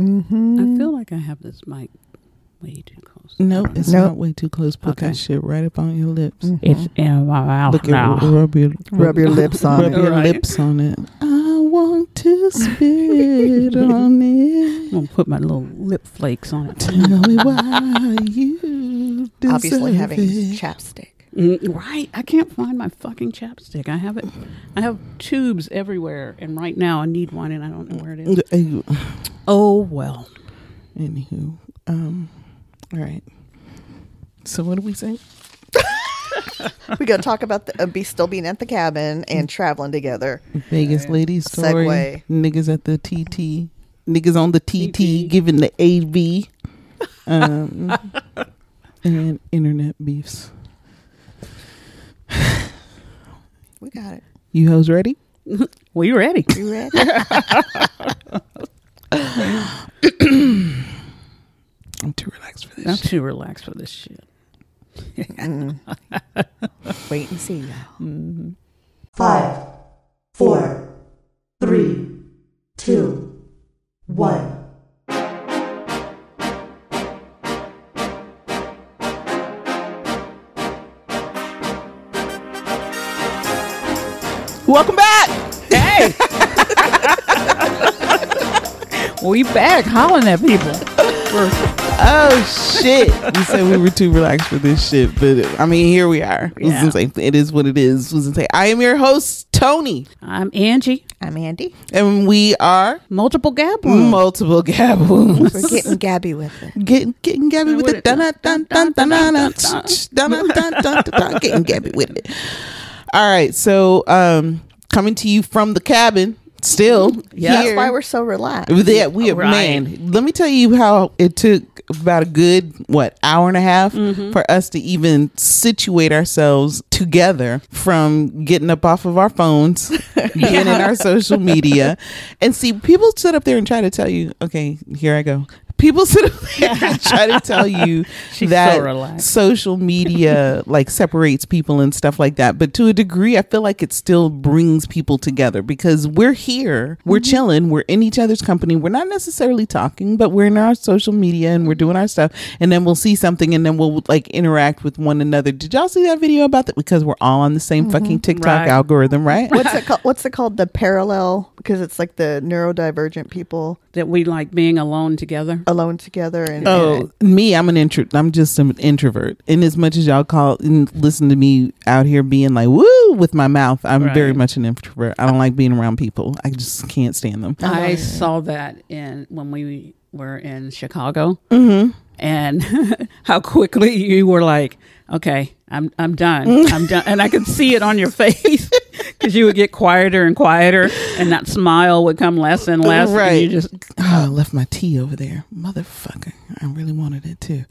I feel like I have this mic way too close. No, it's Nope. not way too close. Put Okay. that shit right up on your lips. It's in my mouth Look now. at rub your Rub your lips on rub it. your Right. lips on it. I want to spit on it. I'm gonna put my little lip flakes on it. Tell me why you deserve Obviously having it. chapstick. Mm, right, I can't find my fucking chapstick. I have it. I have tubes everywhere, and right now I need one, and I don't know where it is. Oh well. Anywho, um, all right. So what do we say? we got to talk about the, uh, be still being at the cabin and traveling together. Vegas ladies story. Segue. Niggas at the TT. Niggas on the TT, TT. giving the AV. Um, and internet beefs. We got it. You hoes ready? Well, you ready? You ready? I'm too relaxed for this. I'm shit. too relaxed for this shit. Wait and see, y'all. Mm-hmm. Five, four, three, two, one. Welcome back. We back hollering at people. oh shit! We said we were too relaxed for this shit, but I mean, here we are. Yeah. It is what it is. I am your host, Tony. I'm Angie. I'm Andy. And we are multiple Gab Wounds. Multiple Gab Wounds. We're getting Gabby with it. Getting getting Gabby with it. Dun dun dun dun dun dun dun dun. Getting Gabby with it. All right, so um, coming to you from the cabin still. Yeah. That's why we're so relaxed. Yeah, we Right. man. Let me tell you how it took about a good what hour and a half mm-hmm. for us to even situate ourselves together from getting up off of our phones, being in our social media, and see people sit up there and try to tell you, okay, here I go. People sit up there and try to tell you that so social media like separates people and stuff like that. But to a degree, I feel like it still brings people together because we're here, we're Mm-hmm. chilling, we're in each other's company. We're not necessarily talking, but we're in our social media and we're doing our stuff. And then we'll see something and then we'll like interact with one another. Did y'all see that video about that? Because we're all on the same fucking TikTok Mm-hmm. Right. algorithm, right? What's it called? What's it called? The parallel because it's like the neurodivergent people That we like being alone together. Alone together and Oh, me, I'm an intro. I'm just an introvert. And as much as y'all call and listen to me out here being like woo with my mouth, I'm Right. very much an introvert. I don't like being around people. I just can't stand them. I saw that in when we were in Chicago, Mm-hmm. and how quickly you were like, "Okay, I'm I'm done, I'm done," and I could see it on your face because you would get quieter and quieter, and that smile would come less and less. and Right. you just Oh, I left my tea over there, motherfucker. I really wanted it too,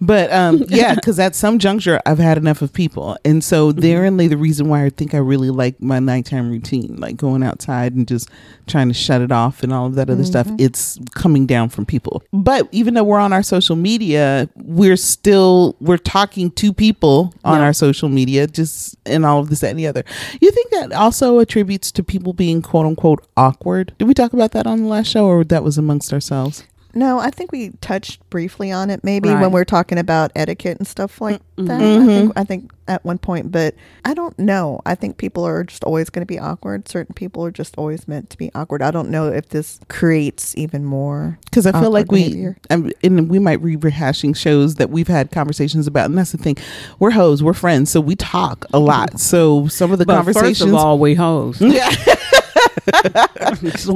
but um, yeah, because at some juncture I've had enough of people, and so mm-hmm. therein lay the reason why I think I really like my nighttime routine, like going outside and just trying to shut it off and all of that other stuff. Mm-hmm. It's coming down from people, but even though we're on our social media, we're still we're talking to people on Yeah. our social media, just and all of this that, and the other. You think that also attributes to people being quote unquote awkward? Did we talk about that on the last show, or that was amongst ourselves? No, I think we touched briefly on it maybe Right. when we are talking about etiquette and stuff like that. I Mm-hmm. think I think at one point, but I don't know. I think people are just always going to be awkward. Certain people are just always meant to be awkward. I don't know if this creates even more. Because I feel Awkward like we behavior. um, and we might be rehashing shows that we've had conversations about, and that's the thing. We're hoes, we're friends, so we talk a lot. So some of the but conversations. first of all, we hoes. yeah, Just want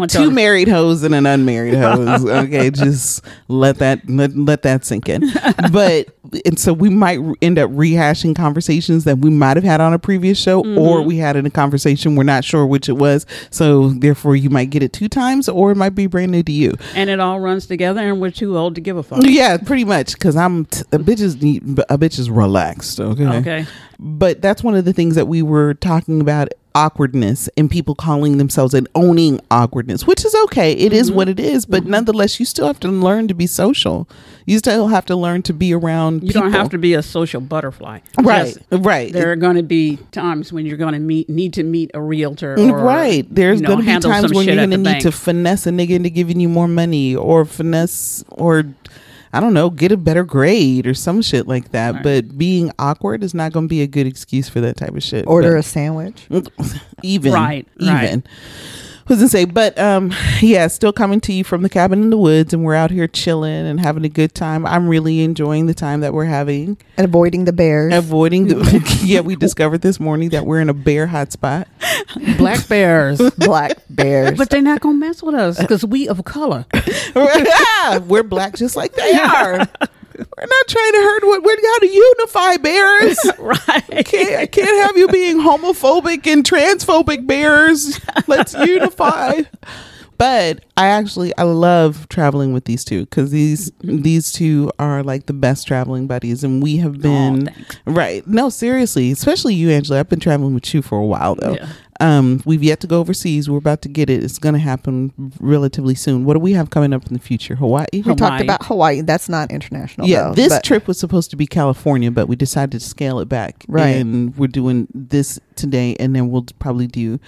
two married hoes and an unmarried hose. Okay, just let that let, let that sink in. But and so we might end up rehashing conversations that we might have had on a previous show, mm-hmm. or we had in a conversation we're not sure which it was. So therefore, you might get it two times, or it might be brand new to you. and it all runs together, and we're too old to give a fuck. Yeah, pretty much. Because I'm t- a bitch is need- a bitch is relaxed. Okay. Okay. But that's one of the things that we were talking about awkwardness and people calling themselves and owning awkwardness, which is okay. It is Mm-hmm. what it is, but nonetheless, you still have to learn to be social. You still have to learn to be around. You don't have to be a social butterfly. Right, Yes, right. There are going to be times when you're going to meet need to meet a realtor. Or, right. There's you know, going to be times when you're going to need to finesse a nigga into giving you more money or finesse or I don't know, get a better grade or some shit like that. Right. But being awkward is not going to be a good excuse for that type of shit. Order But- a sandwich. even Right, even right. Was gonna say but um yeah still coming to you from the cabin in the woods and we're out here chilling and having a good time i'm really enjoying the time that we're having And avoiding the bears. avoiding the yeah we discovered this morning that we're in a bear hotspot black bears. black bears. but they're not going to mess with us because we of color. we're black just like they are we're not trying to hurt what we're got to unify bears right. can't, I can't have you being homophobic and transphobic bears. Let's unify. But I actually I love traveling with these two because these these two are like the best traveling buddies, and we have been thanks. right. No, seriously, especially you, Angela. I've been traveling with you for a while though. Yeah. Um, we've yet to go overseas. We're about to get it. It's going to happen relatively soon. What do we have coming up in the future? Hawaii. we talked about Hawaii. That's not international. Yeah, though, this but- trip was supposed to be California, but we decided to scale it back. Right. And we're doing this today, and then we'll probably do.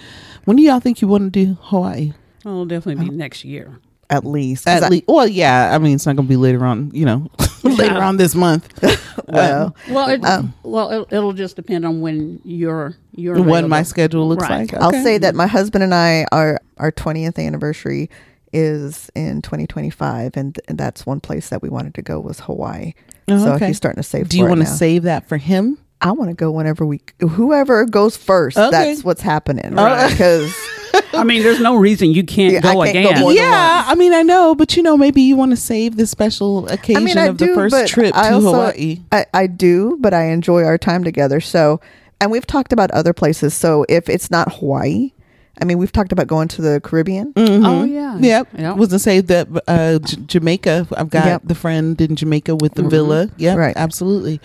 When do y'all think you want to do Hawaii? Oh, it'll definitely be next year. at least. 'Cause At least, well, yeah. I mean, it's not going to be later on. You know, later on this month. well, Well, it, Um, well, it, it'll just depend on when your your what my schedule looks Right. like. I'll say that my husband and I our our 20th anniversary is in 2025 and, and that's one place that we wanted to go was Hawaii. Oh, so okay. he's starting to save Do you want to save that for him? I want to go whenever we whoever goes first. Okay. That's what's happening. Oh. Right. Because I mean, there's no reason you can't Yeah, go can't again. more than yeah. I mean, I know, but you know, maybe you want to save the special occasion I mean, I of the first but trip to also, Hawaii. I, I do, but I enjoy our time together. So, and we've talked about other places. So if it's not Hawaii, I mean, we've talked about going to the Caribbean. Mm-hmm. Oh yeah. Yep. Yep. Was to say that uh, J- Jamaica. I've got Yep. the friend in Jamaica with the mm-hmm. villa. Yeah, Right. absolutely.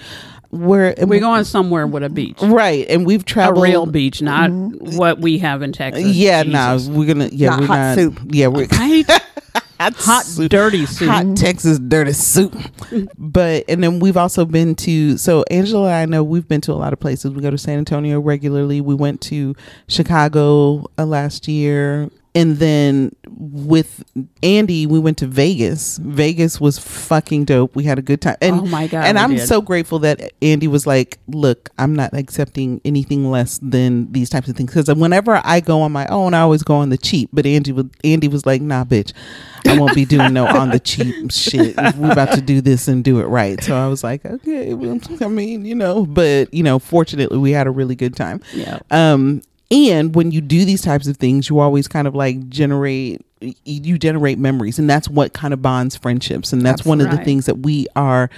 Where and We're going somewhere with a beach, right, and we've a traveled real beach, not mm-hmm. what we have in Texas. Yeah, no, Jesus. we're gonna. Yeah, Not we're hot not. soup. Yeah, we're Right? hot, Hot, soup. dirty soup. hot Texas dirty soup. But and then we've also been to so Angela and I know we've been to a lot of places. We go to San Antonio regularly. We went to Chicago uh, last year. And then with Andy, we went to Vegas. Vegas was fucking dope. We had a good time. And Oh my God, And I'm did. so grateful that Andy was like, "Look, I'm not accepting anything less than these types of things." Because whenever I go on my own, I always go on the cheap. But Andy was Andy was like, "Nah, bitch, I won't be doing no on the cheap shit. We're about to do this and do it right." So I was like, "Okay, well, I mean, you know." But you know, fortunately, we had a really good time. Yeah. Um, and when you do these types of things, you always kind of like generate you generate memories, and that's what kind of bonds friendships, and that's one of the things that we are.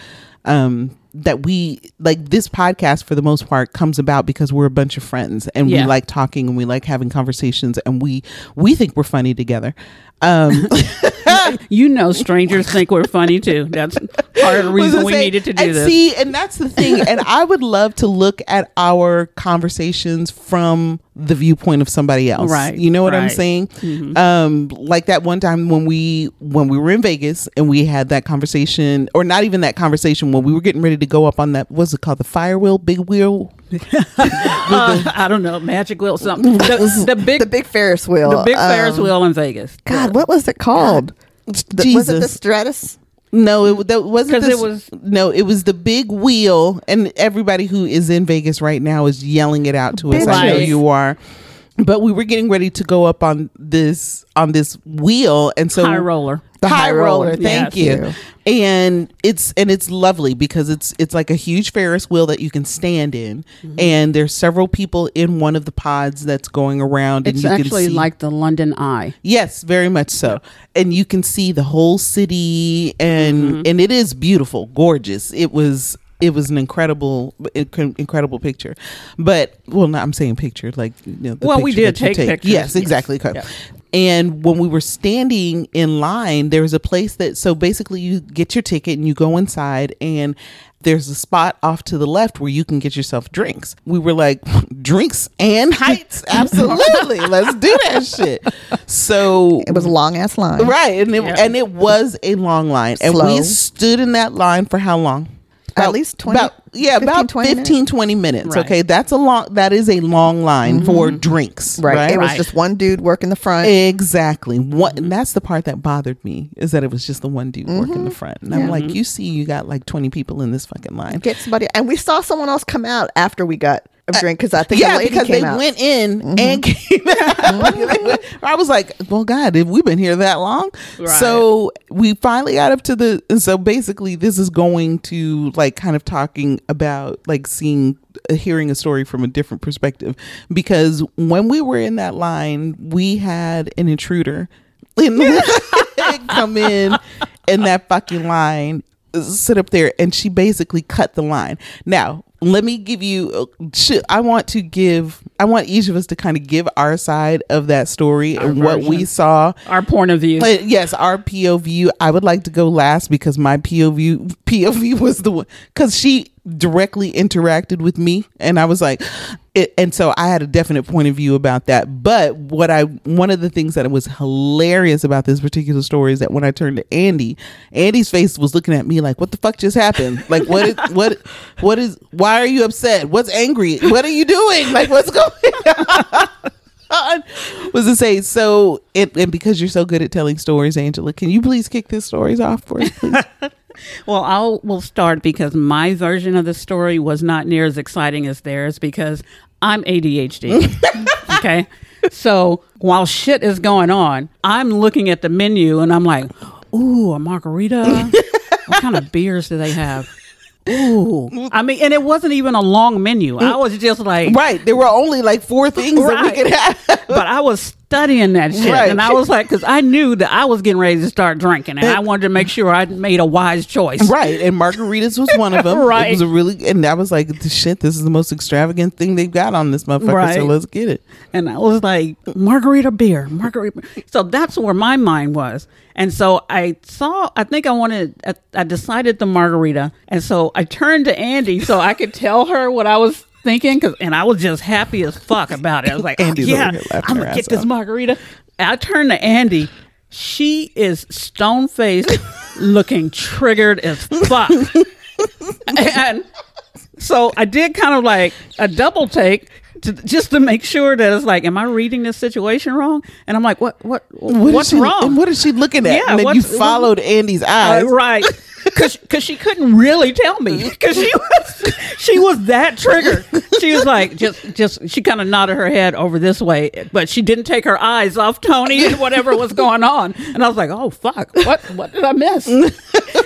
Um, that we like this podcast for the most part comes about because we're a bunch of friends and we like talking and we like having conversations and we we think we're funny together um You know, strangers think we're funny too. That's part of the reason we say- needed to do and this. See, and that's the thing. and I would love to look at our conversations from the viewpoint of somebody else. Right, You know what I'm saying? Mm-hmm. Um, like that one time when we when we were in Vegas and we had that conversation, or not even that conversation when we were getting ready to go up on that. What's it called? The fire wheel, big wheel. Uh, I don't know, magic wheel, something. The, the big, The big Ferris wheel. the big Ferris Um, wheel in Vegas. God, what was it called? The- Jesus. was it the Stratus? No, it that wasn't 'Cause this- it was- no, it was the big wheel, and everybody who is in Vegas right now is yelling it out to us. I know you are, but we were getting ready to go up on this on this wheel, and so High roller. The high high roller. roller. Thank Yes. you. And it's and it's lovely because it's it's like a huge Ferris wheel that you can stand in, Mm-hmm. and there's several people in one of the pods that's going around, and It's you can actually see like the London Eye. Yes, very much so. And you can see the whole city and Mm-hmm. and it is beautiful, gorgeous. It was it was an incredible incredible picture. But well, not I'm saying picture like you know the Well, we did you take pictures. Yes, Yes. exactly. Yeah. And when we were standing in line, there was a place that so basically you get your ticket and you go inside and there's a spot off to the left where you can get yourself drinks. We were like, drinks and heights. Absolutely. Let's do that shit. So It was a long ass line. right. And it Yeah. and it was a long line. And we stood in that line for how long? At least 20 about yeah 15, about 20 minutes? 15 20 minutes Right. okay that's a long that is a long line for drinks Mm-hmm. Right. right, It was just one dude working the front. exactly what and that's the part that bothered me is that it was just the one dude working the front and i'm Yeah. like you see you got like 20 people in this fucking line Get somebody. And we saw someone else come out after we got a drink because I think yeah, because they out. went in Mm-hmm. and came out. Went- I was like, "Well, God, have we been here that long?" Right. So we finally got up to the. And so basically, this is going to like kind of talking about like seeing, uh, hearing a story from a different perspective. Because when we were in that line, we had an intruder in come in in that fucking line sit up there and she basically cut the line now let me give you i want to give i want each of us to kind of give our side of that story and what we saw Our point of view. uh, yes, our POV. I would like to go last because my POV POV was the one because she directly interacted with me, and I was like, it, and so I had a definite point of view about that. But what I one of the things that was hilarious about this particular story is that when I turned to Andy, Andy's face was looking at me like, "What the fuck just happened? Like, what is what what is? Why are you upset? What's angry? What are you doing? Like, what's going?" on was to say so it and because you're so good at telling stories angela can you please kick these stories off for us please? Well, I'll will start because my version of the story was not near as exciting as theirs because I'm ADHD. okay. So while shit is going on, I'm looking at the menu and I'm like, ooh, a margarita. what kind of beers do they have? Ooh. I mean, and it wasn't even a long menu. I mm. was just like, right there were only like four things that we could have but I was studying that shit. Right. And I was like, because I knew that I was getting ready to start drinking and I wanted to make sure I made a wise choice. right and margaritas was one of them Right. it was a really and i was like shit this is the most extravagant thing they've got on this motherfucker so let's get it And I was like, margarita beer, margarita. beer." So that's where my mind was. And so I saw, I think I wanted, I, I decided the margarita. And so I turned to Andy so I could tell her what I was thinking. Cause, and I was just happy as fuck about it. I was like, oh, yeah, I'm ass get this off. margarita. And I turned to Andy. She is stone faced, looking triggered as fuck. and so I did kind of like a double take to, just to make sure that it's like, am I reading this situation wrong? And I'm like, what, what, What what's she, wrong? and what is she looking at Yeah, and then you followed andy's eyes Uh, right. Because she couldn't really tell me because she was she was that triggered. She was like just just she kind of nodded her head over this way, but she didn't take her eyes off Tony and whatever was going on. And I was like, oh fuck, what what did I miss?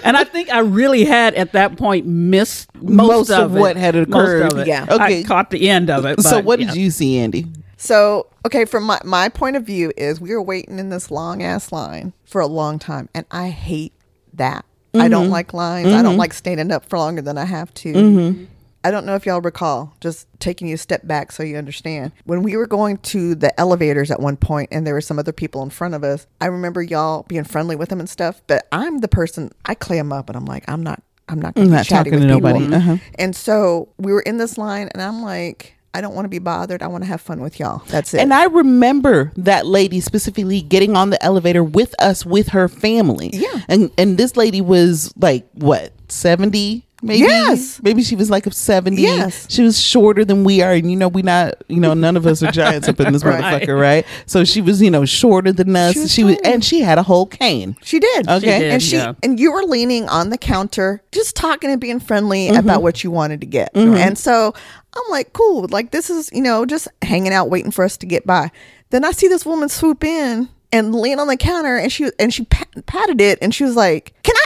and I think I really had at that point missed most, Most of of, it. what had Most occurred. of it. Yeah. Okay. I caught the end of it. so but, what yeah. did you see andy So, okay, from my, my point of view is we were waiting in this long ass line for a long time, and I hate that. I don't mm-hmm. like lines. I don't mm-hmm. like standing up for longer than I have to. Mm-hmm. I don't know if y'all recall, just taking you a step back so you understand. When we were going to the elevators at one point and there were some other people in front of us, I remember y'all being friendly with them and stuff, but I'm the person, I clam up and I'm like, I'm not, I'm not going to be chatty with people. nobody. Uh-huh. And so we were in this line and I'm like, I don't want to be bothered. I want to have fun with y'all. That's it. And I remember that lady specifically getting on the elevator with us with her family. Yeah. And and this lady was like what, 70 maybe? Yes. Maybe she was like a 70. Yes. She was shorter than we are and you know we not, you know, none of us are giants up in this Right. motherfucker, right? So she was, you know, shorter than us. She She was was, and she had a whole cane. She did. Okay. She did, and she yeah. and you were leaning on the counter, just talking and being friendly Mm-hmm. about what you wanted to get. And so I'm like, cool. Like this is, you know, just hanging out, waiting for us to get by. Then I see this woman swoop in and lean on the counter, and she and she pat, patted it, and she was like, "Can I?"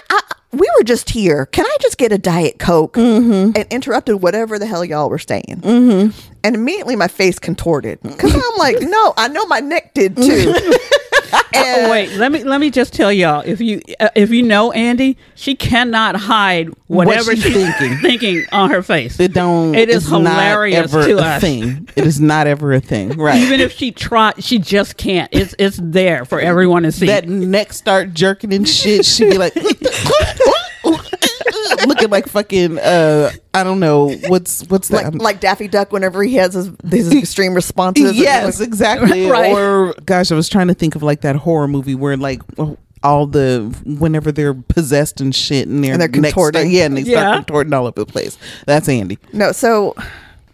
We were just here. Can I just get a diet coke? Mm-hmm. And interrupted whatever the hell y'all were saying. And immediately my face contorted because I'm like, no, I know my neck did too. And- wait, let me let me just tell y'all if you uh, if you know Andy, she cannot hide whatever she's she's thinking. thinking on her face. It don't. It is it's not hilarious ever to a us. thing. It is not ever a thing. Right. Even if she tried, she just can't. It's it's there for everyone to see. that neck start jerking and shit, she'd be like looking like fucking uh I don't know what's what's that like like Daffy Duck whenever he has his, his extreme responses. yes exactly Right. or gosh I was trying to think of like that horror movie where like all the whenever they're possessed and shit and, their And they're contorting. yeah and they Yeah. start contorting all over the place that's Andy No, so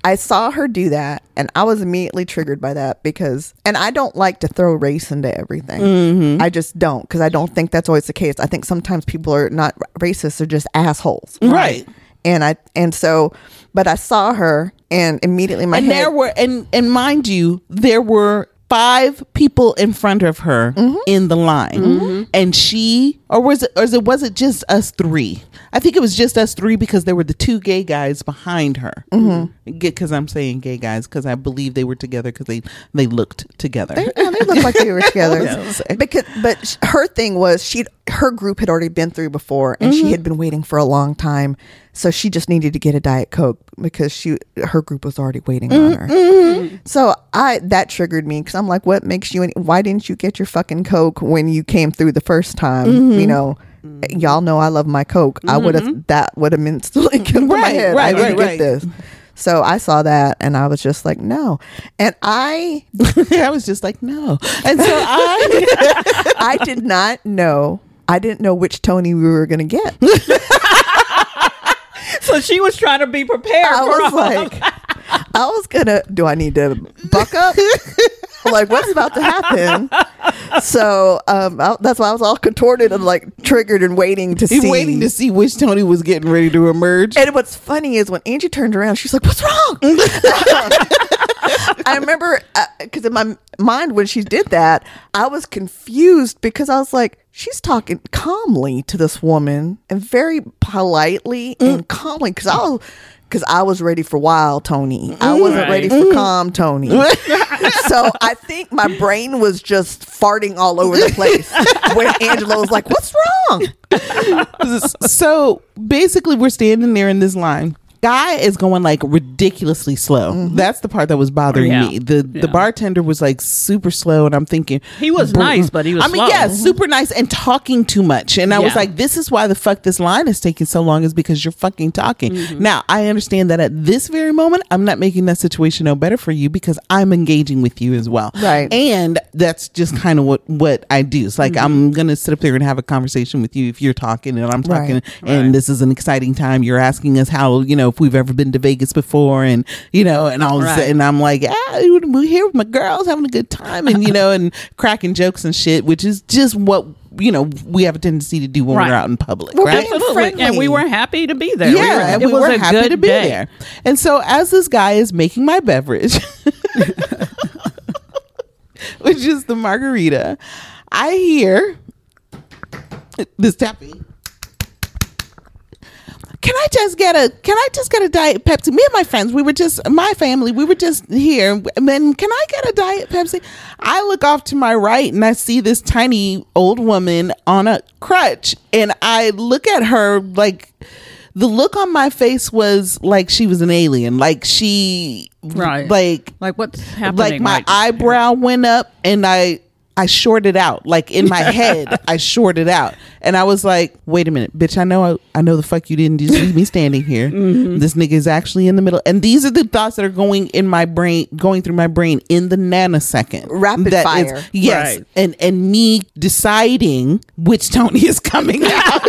I saw her do that and I was immediately triggered by that because, and I don't like to throw race into everything. Mm-hmm. I just don't because I don't think that's always the case. I think sometimes people are not racist, they're just assholes. Right. And I, and so, but I saw her and immediately my and head. there were and and mind you there were five people in front of her Mm-hmm. in the line and she or was it or was it was it just us three i think it was just us three because there were the two gay guys behind her because i'm saying gay guys because i believe they were together because they they looked together yeah, they looked like they were together. Yeah. Because, but her thing was she her group had already been through before, and Mm-hmm. she had been waiting for a long time, so she just needed to get a diet coke because she her group was already waiting on her. Mm-hmm. So I that triggered me because I'm like, what makes you? Why didn't you get your fucking coke when you came through the first time? Mm-hmm. You know. Mm-hmm. Y'all know I love my Coke. I would have mm-hmm. that would have instantly my Right, head. right, I need right, to get right. this. So I saw that and I was just like, no. And I i was just like no and so i I did not know. I didn't know which Tony we were going to get. so she was trying to be prepared. I was all- like, I was gonna. Do I need to buck up? Like, what's about to happen? So um, I, that's why I was all contorted and like triggered and waiting to see. waiting to see which tony was getting ready to emerge And what's funny is when Angie turned around, she's like, "What's wrong?" I remember because in my mind when she did that, I was confused because I was like, she's talking calmly to this woman and very politely and calmly because I was. Because I was ready for wild Tony, I mm. wasn't Right. ready for mm. calm Tony. so I think my brain was just farting all over the place when Angela was like, "What's wrong?" so basically we're standing there in this line guy is going like ridiculously slow that's the part that was bothering Yeah. me the the bartender was like super slow and i'm thinking He was nice, but he was i mean slow. yeah super nice and talking too much and i was like this is why the fuck this line is taking so long is because you're fucking talking Mm-hmm. now i understand that at this very moment i'm not making that situation no better for you because i'm engaging with you as well Right. and that's just kind of what what i do it's like Mm-hmm. i'm gonna sit up there and have a conversation with you if you're talking and i'm talking Right. and Right. this is an exciting time you're asking us how you know if we've ever been to vegas before and you know and all Right. right. and i'm like ah, we're here with my girls having a good time and you know and cracking jokes and shit which is just what you know we have a tendency to do when Right. we're out in public We're right being Absolutely. And we were happy to be there. yeah, we were, and it we was were happy to be day. there. And so, as this guy is making my beverage, which is the margarita, I hear this tapping. Can I just get a? Can I just get a diet Pepsi? Me and my friends, we were just my family. We were just here. And then, can I get a diet Pepsi? I look off to my right and I see this tiny old woman on a crutch, and I look at her like the look on my face was like she was an alien. Like she, Right. Like Like what's happening? like my right eyebrow went up and I I shorted out. Like in my head, I shorted out. And I was like, wait a minute, bitch, I know I, I know the fuck you didn't just leave me standing here. Mm-hmm. This nigga is actually in the middle. And these are the thoughts that are going in my brain, going through my brain in the nanosecond. Rapid That fire. is- yes. Right. And and me deciding which Tony is coming out.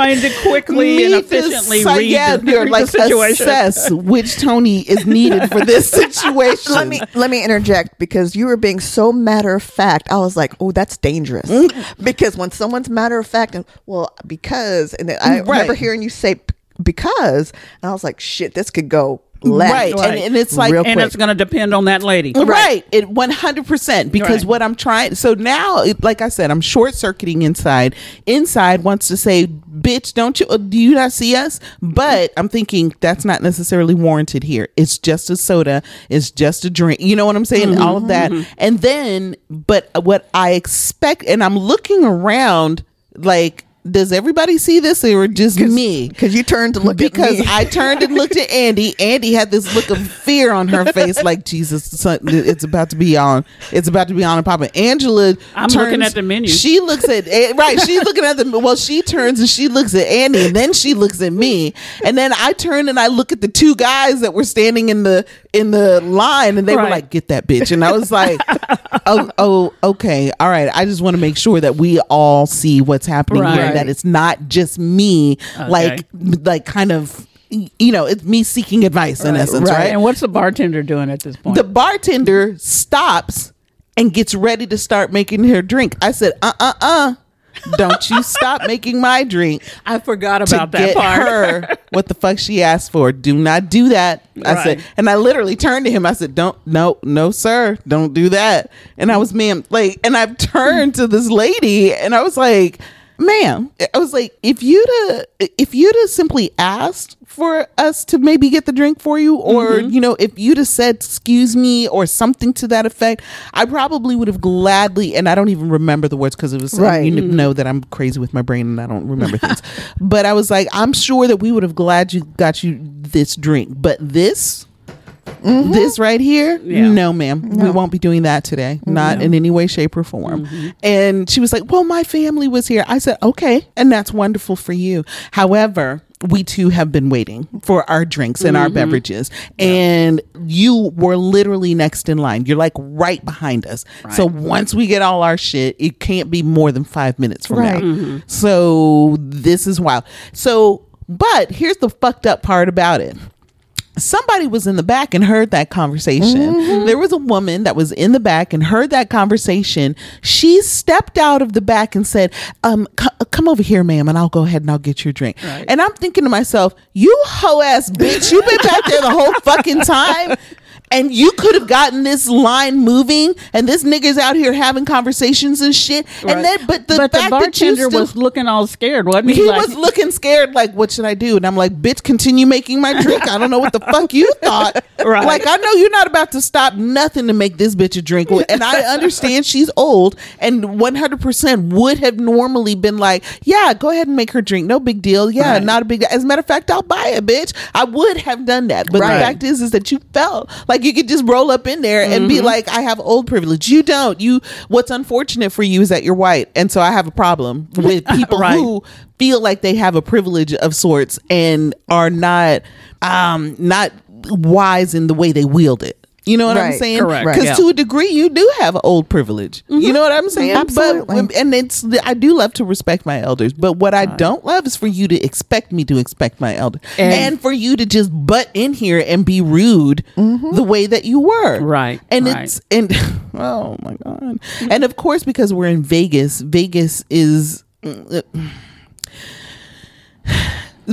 Trying to quickly and efficiently deci- read, yeah, the, you're read like the situation. assess which Tony is needed for this situation. let me let me interject because you were being so matter of fact. I was like, "Oh, that's dangerous." Mm. because when someone's matter of fact and well, because and I Right. remember hearing you say because, and I was like, "Shit, this could go left. Right. Right. And, and it's like Real and quick. it's going to depend on that lady. Right. It 100% because Right. what I'm trying so now it, like I said I'm short circuiting inside. Inside wants to say bitch don't you uh, do you not see us? But I'm thinking that's not necessarily warranted here. It's just a soda, it's just a drink. You know what I'm saying? All of that. And then but what I expect and I'm looking around like does everybody see this or just me? Because you turned to look because at me. Because I turned and looked at Andy. Andy had this look of fear on her face, like Jesus, it's about to be on. It's about to be on and popping. Angela, I'm turns- looking at the menu. She looks at eh, right. She's looking at the well. She turns and she looks at Andy, and then she looks at me, and then I turn and I look at the two guys that were standing in the in the line, and they were like, "Get that bitch," and I was like, "Oh, oh, okay, all right." I just want to make sure that we all see what's happening here, and that it's not just me, like like kind of you know it's me seeking advice in essence right, And what's the bartender doing at this point? the bartender stops and gets ready to start making her drink. I said uh-uh-uh don't you stop making my drink I forgot about that get part. her what the fuck she asked for. Do not do that. I said and i literally turned to him. I said don't no no sir. Don't do that. And i was ma'am like and i've turned to this lady and i was like ma'am i was like if you'd have if you'd have simply asked for us to maybe get the drink for you or Mm-hmm. you know if you'd have said excuse me or something to that effect i probably would have gladly and i don't even remember the words because it was Right. you know that i'm crazy with my brain and i don't remember things but i was like i'm sure that we would have glad you got you this drink but this Mm-hmm. this right here? Yeah. no ma'am. We won't be doing that today. Mm-hmm. Not in any way shape or form. Mm-hmm. And she was like well my family was here. I said okay. And that's wonderful for you. However we too have been waiting for our drinks and our beverages. And you were literally next in line. You're like right behind us. So once we get all our shit it can't be more than five minutes from Right. now. So this is wild. So but here's the fucked up part about it somebody was in the back and heard that conversation. There was a woman that was in the back and heard that conversation. She stepped out of the back and said, um, c- come over here, ma'am, and I'll go ahead and I'll get your drink. And I'm thinking to myself, you hoe ass bitch, you've been back there the whole fucking time. And you could have gotten this line moving, and this nigga's out here having conversations and shit. Right. And then, but the but fact the that you bartender still, was looking all scared, wasn't he? he Like- was looking scared, like, what should I do? And I'm like, bitch, continue making my drink. I don't know what the fuck you thought. Right. Like, I know you're not about to stop nothing to make this bitch a drink. And I understand she's old and 100% would have normally been like, yeah, go ahead and make her drink. No big deal. Yeah, Right. not a big As a matter of fact, I'll buy it, bitch. I would have done that. But the fact is, is that you felt like you could just roll up in there and Mm-hmm. be like, I have old privilege. You don't. You, what's unfortunate for you is that you're white. And so I have a problem with people Right. who feel like they have a privilege of sorts and are not um not wise in the way they wield it. You know what I'm saying? correct, Because yeah. to a degree, you do have old privilege. You mm-hmm. know what I'm saying? Absolutely. But and it's I do love to respect my elders, but what I don't love is for you to expect me to expect my elder, and, And- for you to just butt in here and be rude mm-hmm. the way that you were. Right, And right. it's and oh my god. And of course, because we're in Vegas, Vegas is.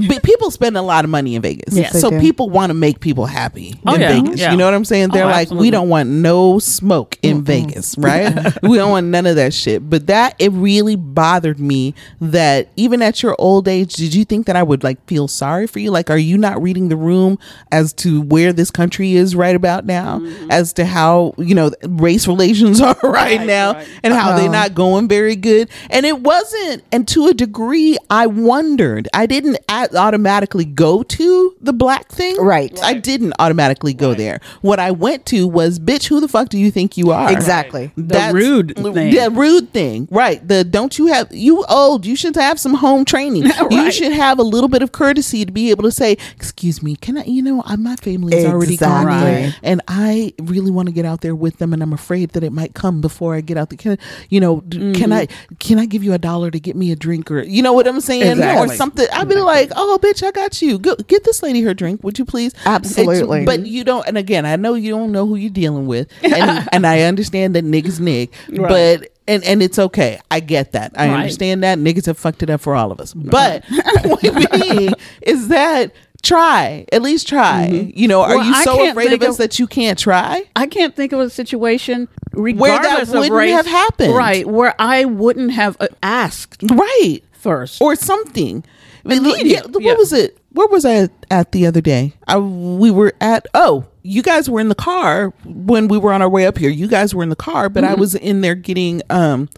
But people spend a lot of money in Vegas. Yes, so do. people want to make people happy Oh, in yeah, Vegas. yeah. You know what I'm saying? They're Oh, like, absolutely. we don't want no smoke in Vegas, right? we don't want none of that shit. But that it really bothered me that even at your old age, did you think that I would like feel sorry for you? Like, are you not reading the room as to where this country is right about now, mm-hmm. as to how you know race relations are right, Right, now, right. and how they're not going very good? And it wasn't. And to a degree, I wondered. I didn't a- automatically go to the black thing, Right. I didn't automatically go there. What I went to was, bitch, who the fuck do you think you are? Exactly. The rude thing. The rude thing, right? The don't you have you old? You should have some home training. You should have a little bit of courtesy to be able to say, "Excuse me, can I? You know, I, my family's already gone, Exactly. there, and I really want to get out there with them, and I'm afraid that it might come before I get out there. Can you know? d- Can mm-hmm. I? Can I give you a dollar to get me a drink, or you know what I'm saying, or something? I'd be like, "Oh, bitch, I got you. Go, get this lady her drink, would you please?" Absolutely. It's- but you don't. And again, I know you don't know who you're dealing with, and and I understand that niggas nig, Right. but. And, and it's okay. I get that. I Right. understand that. Niggas have fucked it up for all of us. But point being is that try. At least try. You know, are Mm-hmm. Well, you so afraid of us of- that you can't try? I can't think of a situation regardless of wouldn't race, have happened. right? Where I wouldn't have uh, asked Right. first. Or something. I look, yeah, what yeah. was it? Where was I at, the other day? I we were at oh, you guys were in the car when we were on our way up here. You guys were in the car, but I Mm-hmm. was in there getting um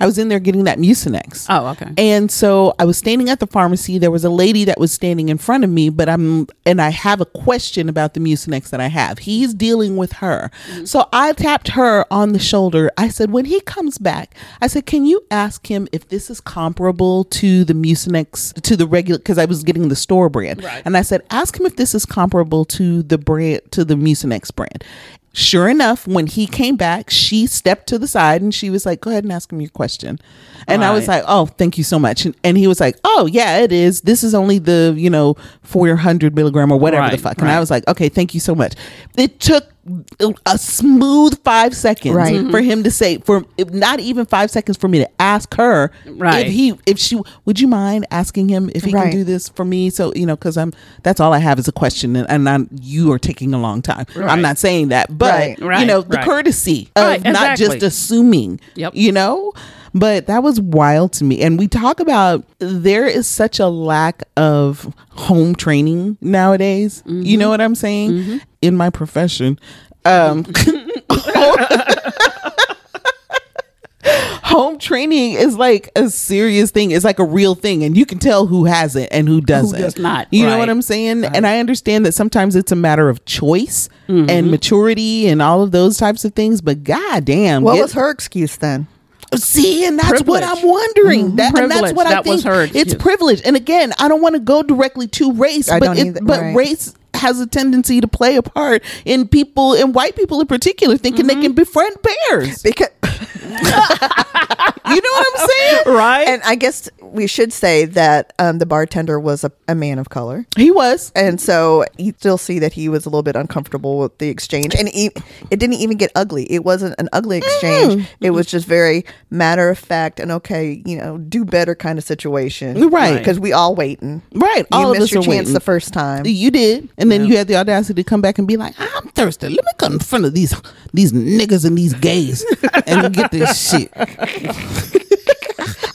I was in there getting that Mucinex. Oh, okay. And so I was standing at the pharmacy. There was a lady that was standing in front of me, but I'm and I have a question about the Mucinex that I have. He's dealing with her. Mm-hmm. So I tapped her on the shoulder. I said, when he comes back, I said, can you ask him if this is comparable to the Mucinex to the regular because I was getting the store brand. Right. And I said, ask him if this is comparable to the brand to the Mucinex brand. Sure enough, when he came back, she stepped to the side and she was like, "Go ahead and ask him your question." And I was like, "Oh, thank you so much." And, and he was like, "Oh, yeah, it is. This is only the you know four hundred milligram or whatever the Right, fuck." And I was like, "Okay, thank you so much." It took a smooth five seconds Right. for mm-hmm. him to say for if not even five seconds for me to ask her Right. if he if she would you mind asking him if he Right. can do this for me? So you know because i'm that's all i have is a question and, and I'm, you are taking a long time. I'm not saying that but you know the courtesy of Right, not just assuming Yep. you know but that was wild to me and we talk about there is such a lack of home training nowadays you Mm-hmm. know what i'm saying in my profession um home training is like a serious thing. It's like a real thing, and you can tell who has it and who doesn't. does not, You know what I'm saying? And I understand that sometimes it's a matter of choice Mm-hmm. and maturity and all of those types of things. But goddamn, What get- was her excuse then? See, and that's what I'm wondering. Mm-hmm. That, and that's Privilege. what I think. was her it's excuse. privilege. And again, I don't want to go directly to race, I but don't it, either, but right. race has a tendency to play a part in people, in white people in particular, thinking Mm-hmm. they can befriend bears. Because You know what I'm saying? right? and I guess we should say that um, the bartender was a, a man of color. He was. And so you still see that he was a little bit uncomfortable with the exchange. And e- it didn't even get ugly. It wasn't an ugly exchange. It was just very matter of fact and okay, you know, do better kind of situation. Right. Because we all waiting. Right. You All of missed us your chance waiting. the first time. You did, and then you had the audacity to come back and be like, "I'm thirsty. Let me come in front of these these niggas and these gays and get this shit."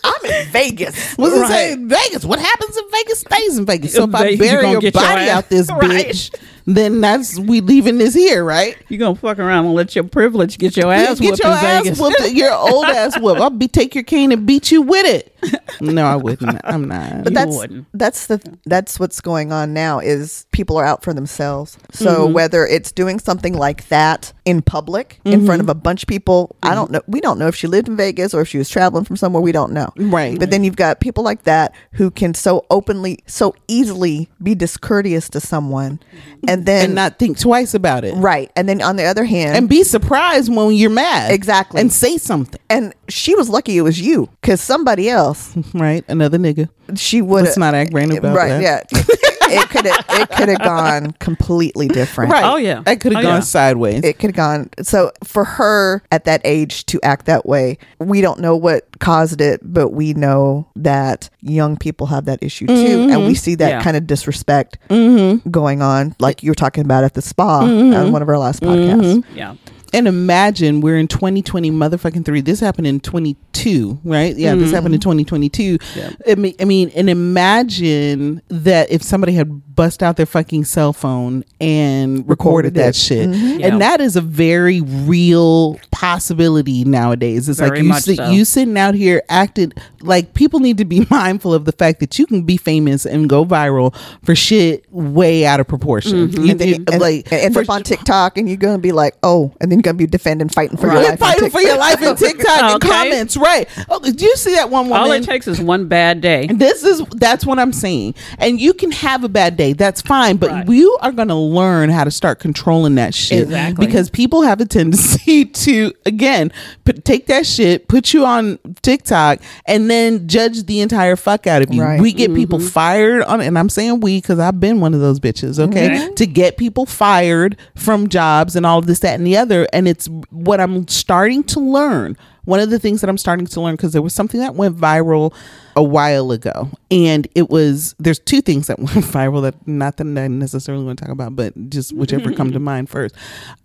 I'm in Vegas. What's Right. it say? Vegas. What happens in Vegas stays in Vegas. So if I Vegas, you bury gonna your body ass- out this Right. Bitch, then that's we leaving this here, right? you gonna fuck around and let your privilege get your ass Get whooped your in ass Vegas. whooped. Your old ass whoop. I'll be take your cane and beat you with it. No, I wouldn't. I'm not. But You that's wouldn't. that's the that's what's going on now is people are out for themselves. So Mm-hmm. whether it's doing something like that in public in Mm-hmm. front of a bunch of people, I don't know. We don't know if she lived in Vegas or if she was traveling from somewhere. We don't know. Right. But then you've got people like that who can so openly, so easily be discourteous to someone, and then and not think twice about it. right. And then on the other hand, And be surprised when you're mad. Exactly. And say something. and she was lucky it was you because somebody else Right. Another nigga. she would Let's not act brand new about right that. yeah it could have it could have gone completely different Right. Oh, yeah. It could have Oh, gone yeah. sideways. it could have gone so for her at that age to act that way we don't know what caused it but we know that young people have that issue too and we mm-hmm. see that Yeah. kind of disrespect mm-hmm. going on like you were talking about at the spa on one of our last podcasts yeah. And imagine we're in 2020 motherfucking three. This happened in 22, right? Yeah, this happened in mm-hmm. 2022. Yeah. I mean, I mean, and imagine that if somebody had bust out their fucking cell phone and recorded, Recorded that it. shit, mm-hmm. Yeah. and that is a very real possibility nowadays. It's like you sit, so. you sitting out here acting like people need to be mindful of the fact that you can be famous and go viral for shit way out of proportion. Mm-hmm. You, and then you- and, like and end for- on TikTok, and you're gonna be like, "Oh," and then gonna be defending, fighting for You're your life. on fighting for your life in TikTok and comments, right? Oh, did you see that one All it takes is one bad day. this is that's what I'm saying. And you can have a bad day, that's fine, but Right. you are going to learn how to start controlling that shit Exactly. because people have a tendency to again put, take that shit, put you on TikTok, and then judge the entire fuck out of you. Right. We get people mm-hmm. fired on, and I'm saying we because I've been one of those bitches. Okay, mm-hmm. to get people fired from jobs and all of this, that, and the other, and it's what I'm starting to learn. One of the things that I'm starting to learn because there was something that went viral a while ago, and it was there's two things that went viral that not that I necessarily want to talk about, but just whichever come to mind first.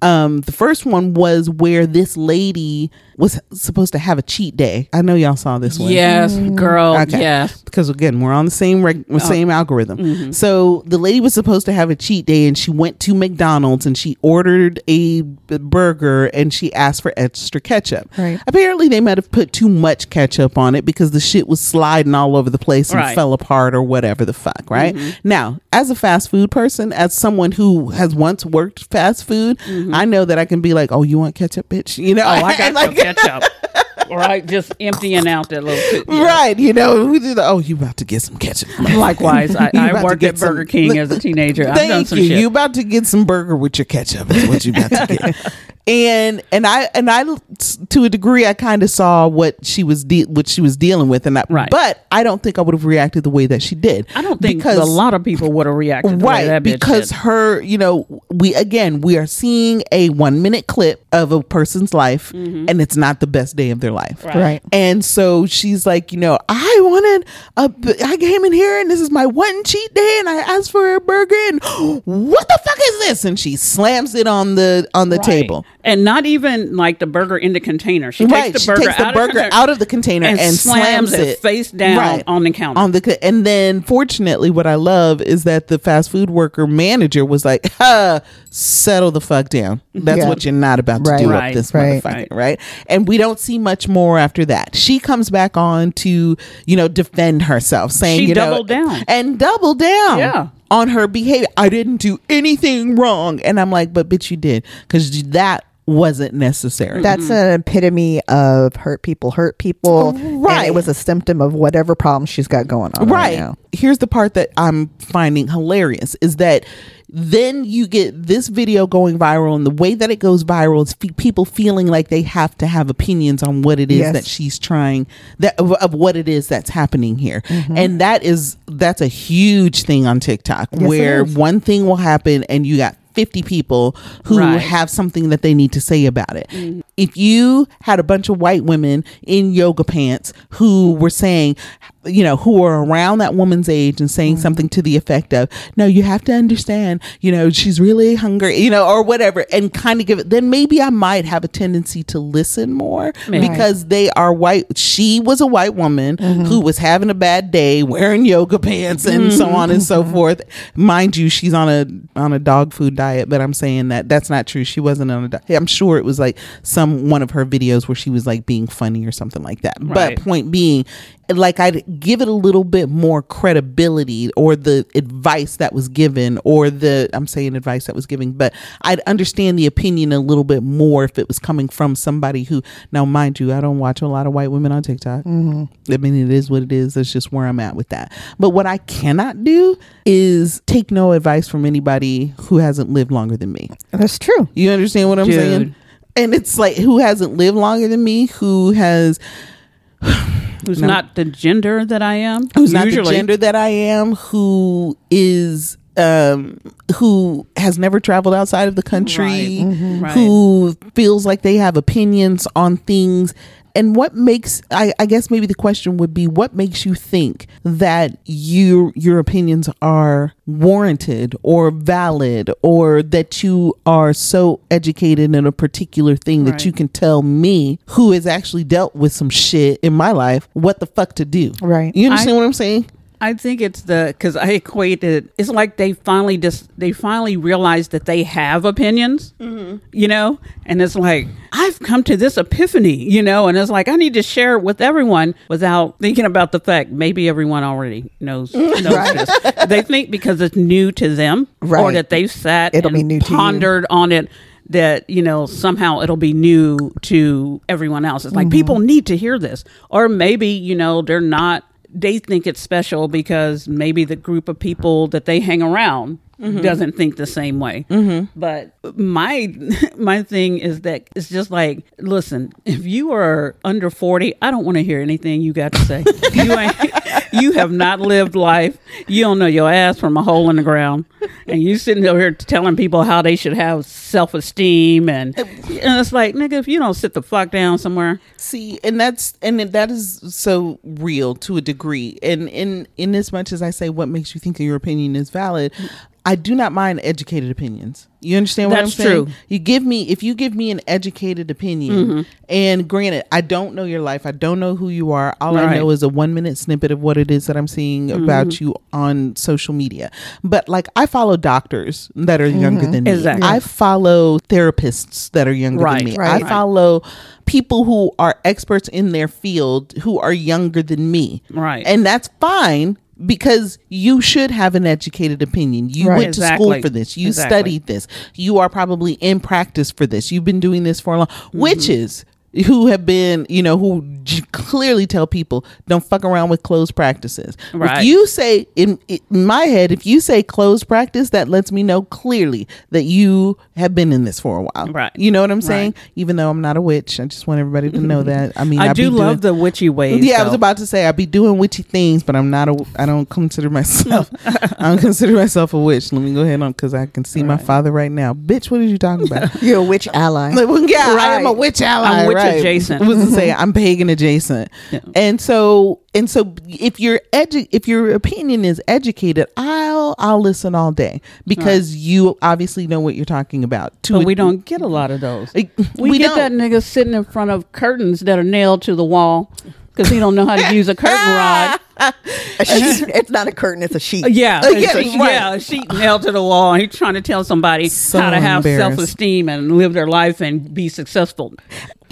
Um, the first one was where this lady was supposed to have a cheat day. I know y'all saw this one. Yes, girl. Okay. Yes. Because again, we're on the same reg- same algorithm. So the lady was supposed to have a cheat day, and she went to McDonald's and she ordered a burger and she asked for extra ketchup. Right. Apparently, they might have put too much ketchup on it because the shit was sliding all over the place and Right. fell apart or whatever the fuck. Right mm-hmm. now, as a fast food person, as someone who has once worked fast food, mm-hmm. I know that I can be like, "Oh, you want ketchup, bitch?" You know, Oh, I got like, some ketchup. right, just emptying out that little. Yeah. Right, you know, we do the, oh, you about to get some ketchup. Likewise, I, I worked at Burger some- King as a teenager. I've done Thank some you. shit. You about to get some burger with your ketchup is what you about to get. and and I and I to a degree I kind of saw what she was de- what she was dealing with and I, Right. but I don't think I would have reacted the way that she did. I don't think because a lot of people would have reacted the way right that bitch because did. her you know we again we are seeing a one minute clip of a person's life and it's not the best day of their life Mm-hmm. Right. Right. and so she's like, you know, I wanted a, I came in here and this is my one cheat day and I asked for a burger and what the fuck is this? And she slams it on the on the Right. table. And not even like the burger in the container. She Right, takes the burger, takes the out, burger of the container out of the container and, and slams, slams it, face down Right. on the counter. on the co- and then fortunately what I love is that the fast food worker manager was like, ha, settle the fuck down. That's Yeah. what you're not about to Right. do Right. up this motherfucker, right. And we don't see much more after that. She comes back on to, you know, defend herself, saying She you know, doubled down. and double down. Yeah. On her behavior. I didn't do anything wrong. And I'm like, but bitch, you did. Because that wasn't necessary. That's an epitome of hurt people hurt people. And Right. it was a symptom of whatever problem she's got going on right, right now. here's the part that i'm finding hilarious is that then you get this video going viral and the way that it goes viral is fe- people feeling like they have to have opinions on what it is Yes. that she's trying that of, of what it is that's happening here and that is that's a huge thing on tiktok Mm-hmm. Yes, it where is. one thing will happen and you got 50 people who Right. have something that they need to say about it. Mm-hmm. If you had a bunch of white women in yoga pants who were saying, you know, who are around that woman's age and saying Mm-hmm. something to the effect of, no, you have to understand, you know, she's really hungry, you know, or whatever, and kind of give it, then maybe I might have a tendency to listen more Maybe. because they are white. She was a white woman Mm-hmm. who was having a bad day wearing yoga pants and so on and Mm-hmm. so forth. Mind you, she's on a on a dog food diet, but I'm saying that that's not true. She wasn't on a diet. I'm sure it was like some one of her videos where she was like being funny or something like that. Right. But point being, like I'd give it a little bit more credibility or the advice that was given or the I'm saying advice that was given, but I'd understand the opinion a little bit more if it was coming from somebody who now mind you, I don't watch a lot of white women on TikTok. Mm-hmm. I mean it is what it is. That's just where I'm at with that. But what I cannot do is take no advice from anybody who hasn't lived longer than me. That's true. You understand what I'm Dude. saying? And it's like who hasn't lived longer than me, who has Who's No. not the gender that I am? who's not the gender that I am, who is um who has never traveled outside of the country, Right. Mhm. Right. who feels like they have opinions on things. And what makes I, I guess maybe the question would be what makes you think that your your opinions are warranted or valid or that you are so educated in a particular thing that you can tell me who has actually dealt with some shit in my life what the fuck to do Right. you understand I- what I'm saying? I think it's the because I equate it. It's like they finally just they finally realized that they have opinions, Mm-hmm. you know, and it's like I've come to this epiphany, you know, and it's like I need to share it with everyone without thinking about the fact maybe everyone already knows, knows this. They think because it's new to them, right. or Right. that they've sat It'll and be new to pondered on it. That you know somehow it'll be new to everyone else. It's like Mm-hmm. people need to hear this, or maybe you know they're not they think it's special because maybe the group of people that they hang around Mm-hmm. doesn't think the same way. But my my thing is that it's just like, listen, if you are under forty, I don't want to hear anything you got to say. you ain't you have not lived life. You don't know your ass from a hole in the ground, and you sitting over here telling people how they should have self esteem, and, uh, and it's like, nigga, if you don't sit the fuck down somewhere, See, and that's and that is so real to a degree. And in in as much as I say what makes you think your opinion is valid, I do not mind educated opinions. You understand what That's I'm saying? true. You give me if you give me an educated opinion, Mm-hmm. and granted, I don't know your life, I don't know who you are. All I know is a one minute snippet of what it is that I'm seeing Mm-hmm. about you on social media. But like, I follow doctors that are younger than me. Mm-hmm. Exactly. I follow therapists that are younger Right, than me. right. I follow people who are experts in their field who are younger than me. Right. And that's fine because you should have an educated opinion. You Right. went to school for this. You Exactly. studied this. You are probably in practice for this. You've been doing this for a long Mm-hmm. witches who have been, you know, who j- clearly tell people don't fuck around with closed practices. Right. If you say in, in my head, if you say closed practice, that lets me know clearly that you have been in this for a while. Right. You know what I'm saying? Right. Even though I'm not a witch, I just want everybody to know that. I mean, I, be do love doing- the witchy ways. yeah, I was about to say I'd be doing witchy things, but I'm not a. I don't consider myself. I don't consider myself a witch. Let me go ahead on because I can see my father right now. Bitch, what are you talking about? You're a witch ally. Like, well, yeah, I am a witch ally. I'm witch right. adjacent. Was to say I'm pagan adjacent, Yeah. and so and so if your edu- if your opinion is educated, I'll I'll listen all day because you obviously know what you're talking about. To But a- we don't get a lot of those. Like, We, we get don't. that nigga sitting in front of curtains that are nailed to the wall because he don't know how to use a curtain rod. A sheet. it's not a curtain, it's a sheet. Yeah, Uh, yeah, a, right. yeah, a sheet nailed to the wall. And he's trying to tell somebody So how to have self esteem and live their life and be successful.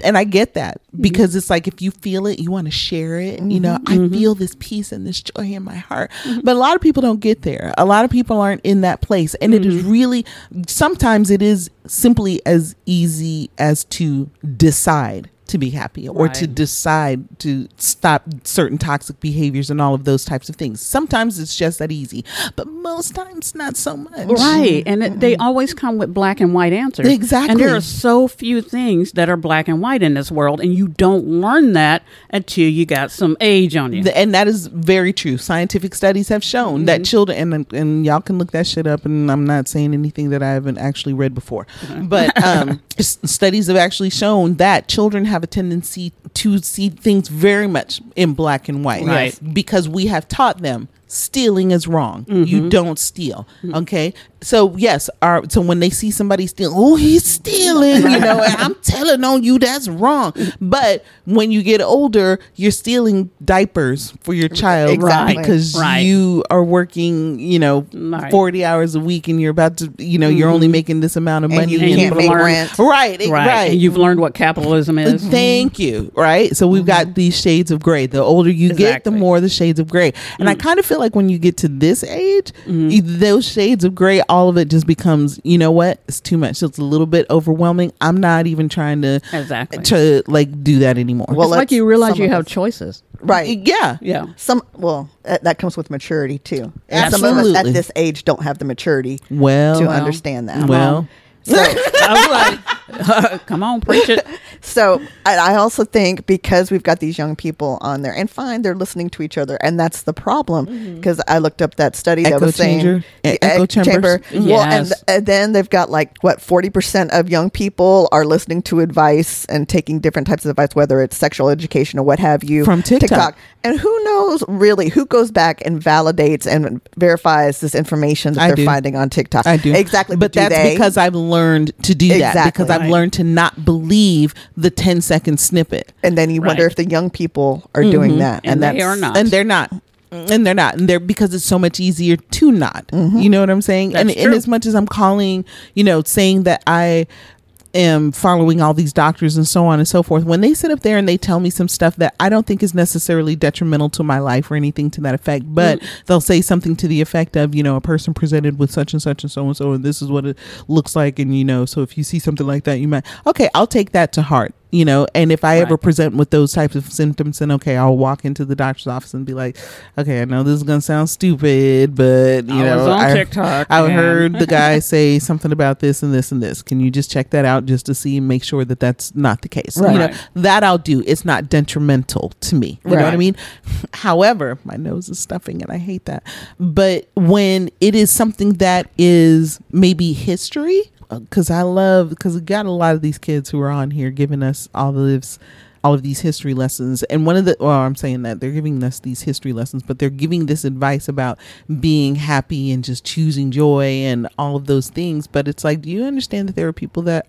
And I get that mm-hmm. because it's like if you feel it, you want to share it. You know, mm-hmm. I mm-hmm. feel this peace and this joy in my heart. But a lot of people don't get there. A lot of people aren't in that place. And it is really, sometimes it is simply as easy as to decide to be happy or to decide to stop certain toxic behaviors and all of those types of things. Sometimes it's just that easy, but most times not so much. Right. Mm-hmm. And it, they mm-hmm. always come with black and white answers. Exactly. And there are so few things that are black and white in this world. And you don't learn that until you got some age on you. And that is very true. Scientific studies have shown that mm-hmm. children, and and y'all can look that shit up. And I'm not saying anything that I haven't actually read before, but um, s- studies have actually shown that children have a tendency to see things very much in black and white, Right. Because we have taught them stealing is wrong. You mm-hmm. don't steal. Mm-hmm. Okay. So yes, our so when they see somebody steal, oh he's stealing, you know, and I'm telling on you that's wrong. But when you get older, you're stealing diapers for your child Exactly. because Right. you are working, you know, Right. 40 hours a week and you're about to, you know, you're only mm-hmm. making this amount of And money you And can't make rent. Right, right, right. right. And you've learned what capitalism is. Thank you. Right. So we've got these shades of gray. The older you get, the more the shades of gray. And I mm. kind of feel like when you get to this age, y- mm-hmm. those shades of gray, all of it just becomes, you know what? It's too much. It's a little bit overwhelming. I'm not even trying to Exactly. to like do that anymore. Well, it's like you realize you have us- choices. Right. yeah. Yeah. Some well, that, that comes with maturity too. And some of us at this age don't have the maturity Well, to understand that. well, So, I was like, come on, preach it. so I, I also think because we've got these young people on there, and fine, they're listening to each other, and that's the problem. Mm-hmm. Because I looked up that study that Echo was saying changer- e- the echo ec- chambers. Well, and, and then they've got like what forty percent of young people are listening to advice and taking different types of advice, whether it's sexual education or what have you, From TikTok. And who knows really who goes back and validates and verifies this information that I they're do. finding on TikTok? I do exactly, but do that's they? because I've learned to do that Exactly. because I've Right. learned to not believe the 10 second snippet. and then you wonder if the young people are doing that, And they are not. and they're not and they're not and they're because it's so much easier to not Mm-hmm. you know what i'm saying and, That's and true. as much as i'm calling you know saying that i am following all these doctors and so on and so forth when they sit up there and they tell me some stuff that i don't think is necessarily detrimental to my life or anything to that effect but Mm. they'll say something to the effect of you know a person presented with such and such and so and so and this is what it looks like and you know so if you see something like that you might okay i'll take that to heart you know and if i ever present with those types of symptoms then okay i'll walk into the doctor's office and be like okay i know this is gonna sound stupid but you I know I, TikTok. I and- heard the guy say something about this and this and this. Can you just check that out just to see and make sure that that's not the case? You know, that I'll do. It's not detrimental to me. You know what I mean? However, my nose is stuffing and I hate that. But when it is something that is maybe history, Uh, because I love, because we got a lot of these kids who are on here giving us all of this all of these history lessons. And one of the well i'm saying that they're giving us these history lessons but they're giving this advice about being happy and just choosing joy and all of those things. But it's like do you understand that there are people that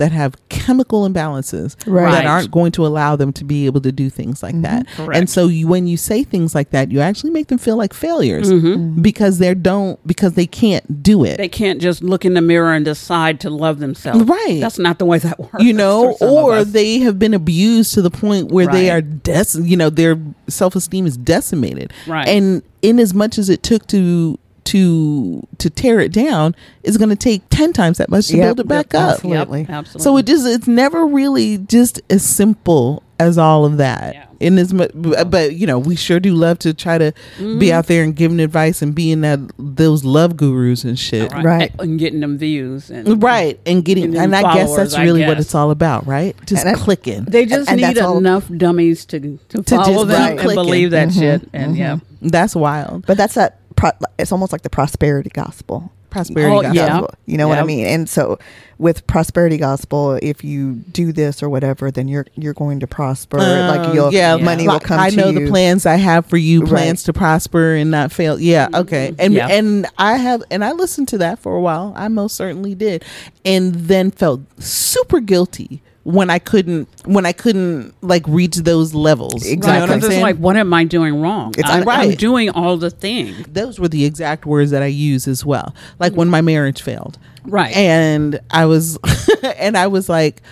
that have chemical imbalances Right. that aren't going to allow them to be able to do things like that Correct. and so you when you say things like that you actually make them feel like failures Mhm. because they don't because they can't do it They can't just look in the mirror and decide to love themselves. Right. That's not the way that works. you know, for some of or they have been abused to the point where they are dec- you know, their self esteem is decimated. Right. And in as much as it took to to to tear it down, is going to take ten times that much to Yep, build it back yep, up. absolutely. Yep, absolutely. So it just it's never really just as simple as all of that. Yeah. In as much, but you know, we sure do love to try to Mm-hmm. be out there and giving advice and being that those love gurus and shit. Right. And getting them views. And Right, and getting, Getting and I guess that's I really what it's all about, right? Just And clicking. They just and need that's all- enough dummies to to, To follow just them keep and clicking. believe that Mhm, shit. And yeah, That's wild. But that's that. Pro- it's almost like the prosperity gospel. Prosperity Oh, gospel. yeah. You know what I mean? And so with prosperity gospel, if you do this or whatever, then you're you're going to prosper. like Oh, your yeah, money like, will come to you. I know you. the plans I have for you, Right. plans to prosper and not fail. Yeah, mm-hmm. okay. And Yeah. and I have and I listened to that for a while. I most certainly did. And then felt super guilty when I couldn't when I couldn't like reach those levels. You know Exactly. what I'm because it's like, what am I doing wrong? It's I'm, I'm doing all the things. those were the exact words that I use as well. Like when my marriage failed. Right. And I was and I was like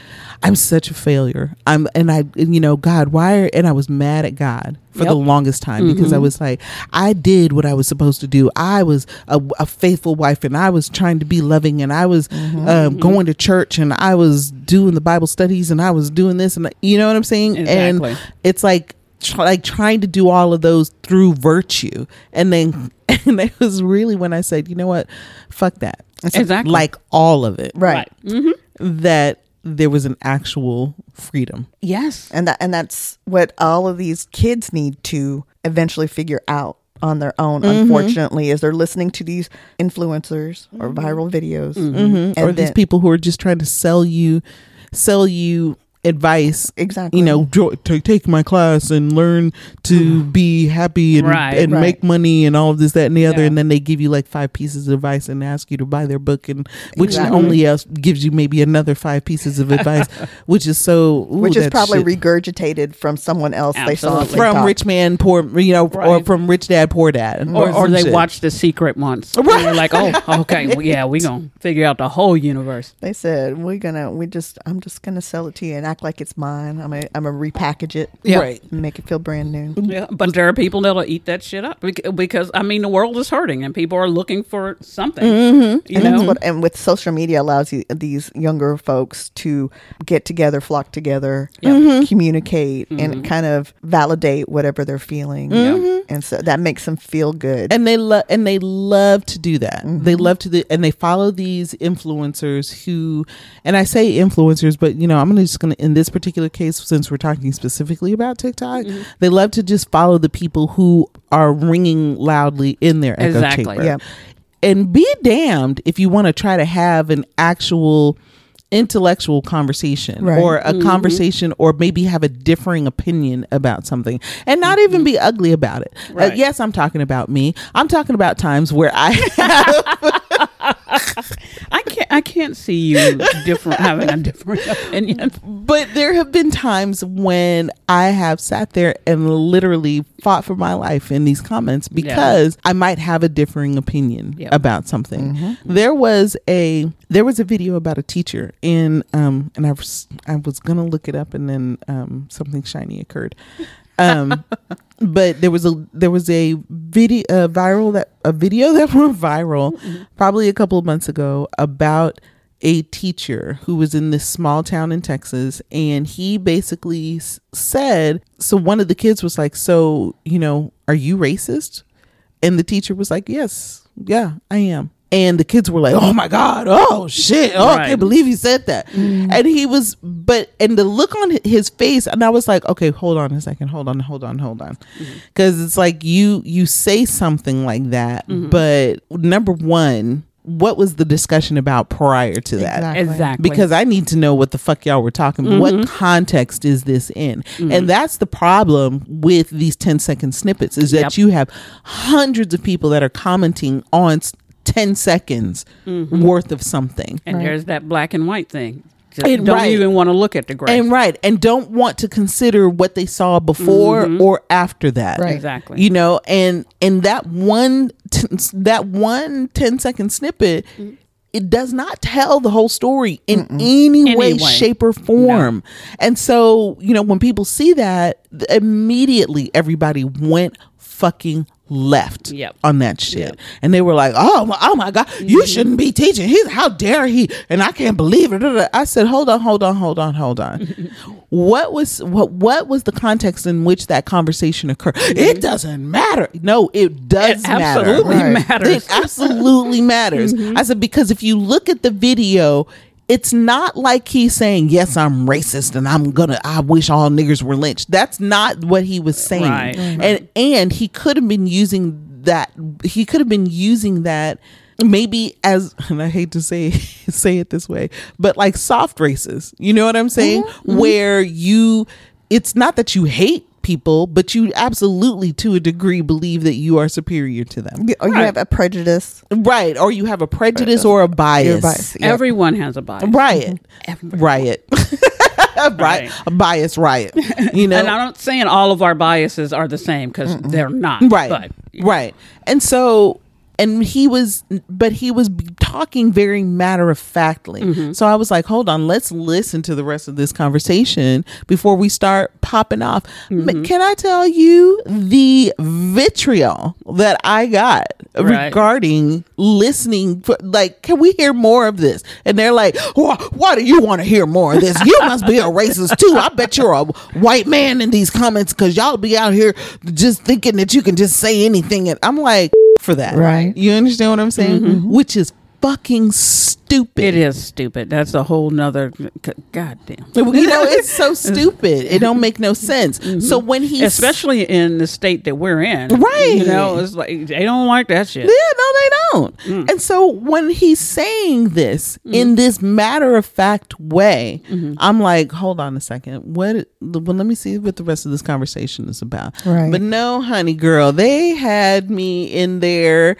I'm such a failure. I'm and I and, you know God, why are, and I was mad at God for the longest time because I was like I did what I was supposed to do. I was a, a faithful wife and I was trying to be loving and I was um, going to church and I was doing the Bible studies and I was doing this and you know what I'm saying? Exactly. And it's like tr- like trying to do all of those through virtue and then and it was really when i said you know what fuck that Exactly. like all of it right. hmm that there was an actual freedom. Yes. and that and that's what all of these kids need to eventually figure out on their own Mm-hmm. unfortunately is they're listening to these influencers or mm-hmm. viral videos. Mm-hmm. Mm-hmm. And or these people who are just trying to sell you sell you advice exactly you know jo- to take my class and learn to mm-hmm. be happy and, Right, and right. make money and all of this that and the other Yeah. and then they give you like five pieces of advice and ask you to buy their book and which Exactly. only else gives you maybe another five pieces of advice which is so ooh, which is probably shit. regurgitated from someone else they saw on from TikTok. rich man poor you know or from rich dad poor dad Or, or some they shit. watched The Secret once. Right. they're like, oh, okay, well, yeah, we gonna figure out the whole universe. They said we're gonna we just I'm just gonna sell it to you and act like it's mine. I'm gonna I'm gonna repackage it, Yeah. right and make it feel brand new. Yeah, but there are people that'll eat that shit up because I mean the world is hurting and people are looking for something. Mm-hmm. You and know, that's what and with social media allows you these younger folks to get together, flock together, mm-hmm. communicate, and mm-hmm. kind of validate whatever they're feeling. And so that makes them feel good. and they love and they love to do that they love to do and they follow these influencers who and i say influencers but you know i'm gonna just gonna in this particular case since we're talking specifically about tiktok they love to just follow the people who are ringing loudly in their echo Exactly. chamber Yeah. and be damned if you want to try to have an actual intellectual conversation Right. or a conversation or maybe have a differing opinion about something and not even be ugly about it. Uh, yes, I'm talking about me. I'm talking about times where I I can't I can't see you different having a different opinion. but there have been times when I have sat there and literally fought for my life in these comments because I might have a differing opinion Yep. about something. There was a there was a video about a teacher in um and I was I was gonna look it up and then um something shiny occurred. Um but there was a there was a video uh, viral that a video that went viral probably a couple of months ago about a teacher who was in this small town in Texas, and he basically s- said, So one of the kids was like, So, you know, are you racist? And the teacher was like, Yes, yeah, I am. And the kids were like, Oh my God, oh shit, oh, I can't believe he said that. Mm. And he was, but, and the look on his face, and I was like, Okay, hold on a second, hold on, hold on, hold on. Mm-hmm. Because it's like you, you say something like that, mm-hmm. but number one, what was the discussion about prior to that? Exactly. Exactly. because I need to know what the fuck y'all were talking about. What mm-hmm. context is this in? And that's the problem with these 10 second snippets is that Yep. you have hundreds of people that are commenting on s- 10 seconds mm-hmm. worth of something. and Right. there's that black and white thing. Just And don't right. even want to look at the gray. And right, and don't want to consider what they saw before mm-hmm. or after that. Right. Exactly. You know, and and that one t- that one 10 second snippet mm. it does not tell the whole story in any way, Any way. shape, or form. And so, you know, when people see that, immediately everybody went fucking left Yep. on that shit. Yep. And they were like, oh, my- oh my God, you mm-hmm. shouldn't be teaching. He's, how dare he? And I can't believe it. I said, hold on, hold on, hold on, hold on. what was what what was the context in which that conversation occurred? It mm-hmm. doesn't matter. No, it does It matter. absolutely Right. matters. It absolutely matters. Mm-hmm. I said because if you look at the video, it's not like he's saying, "Yes, I'm racist and I'm gonna. I wish all niggers were lynched." That's not what he was saying. Right. Mm-hmm. And and he could have been using that. He could have been using that maybe as and I hate to say say it this way, but like soft races. You know what I'm saying? Mm-hmm. Mm-hmm. Where you, it's not that you hate people, but you absolutely to a degree believe that you are superior to them. You- Or you Right. have a prejudice. Right. Or you have a prejudice or a bias. Bias. yeah. Everyone has a bias. Riot. Riot. right. Right. A bias riot. You know? And I'm not saying all of our biases are the same because they're not. right. But Right. And so and he was but he was talking very matter of factly. Mm-hmm. So I was like, "Hold on, let's listen to the rest of this conversation before we start popping off." Mm-hmm. Can I tell you the vitriol that I got Right. regarding listening for, like can we hear more of this and they're like why, why do you want to hear more of this you must be a racist too i bet you're a white man in these comments because y'all be out here just thinking that you can just say anything and i'm like for that. Right. you understand what i'm saying? Mm-hmm. Which is fucking stupid it is stupid. That's a whole nother. goddamn. you know it's so stupid it don't make no sense so when he Especially in the state that we're in. Right. You know, it's like they don't like that shit. Yeah, no, they don't. Mm. And so when he's saying this in this matter of fact way, Mm-hmm. I'm like, hold on a second. What? Well, let me see what the rest of this conversation is about. Right. But no, honey, girl, they had me in there.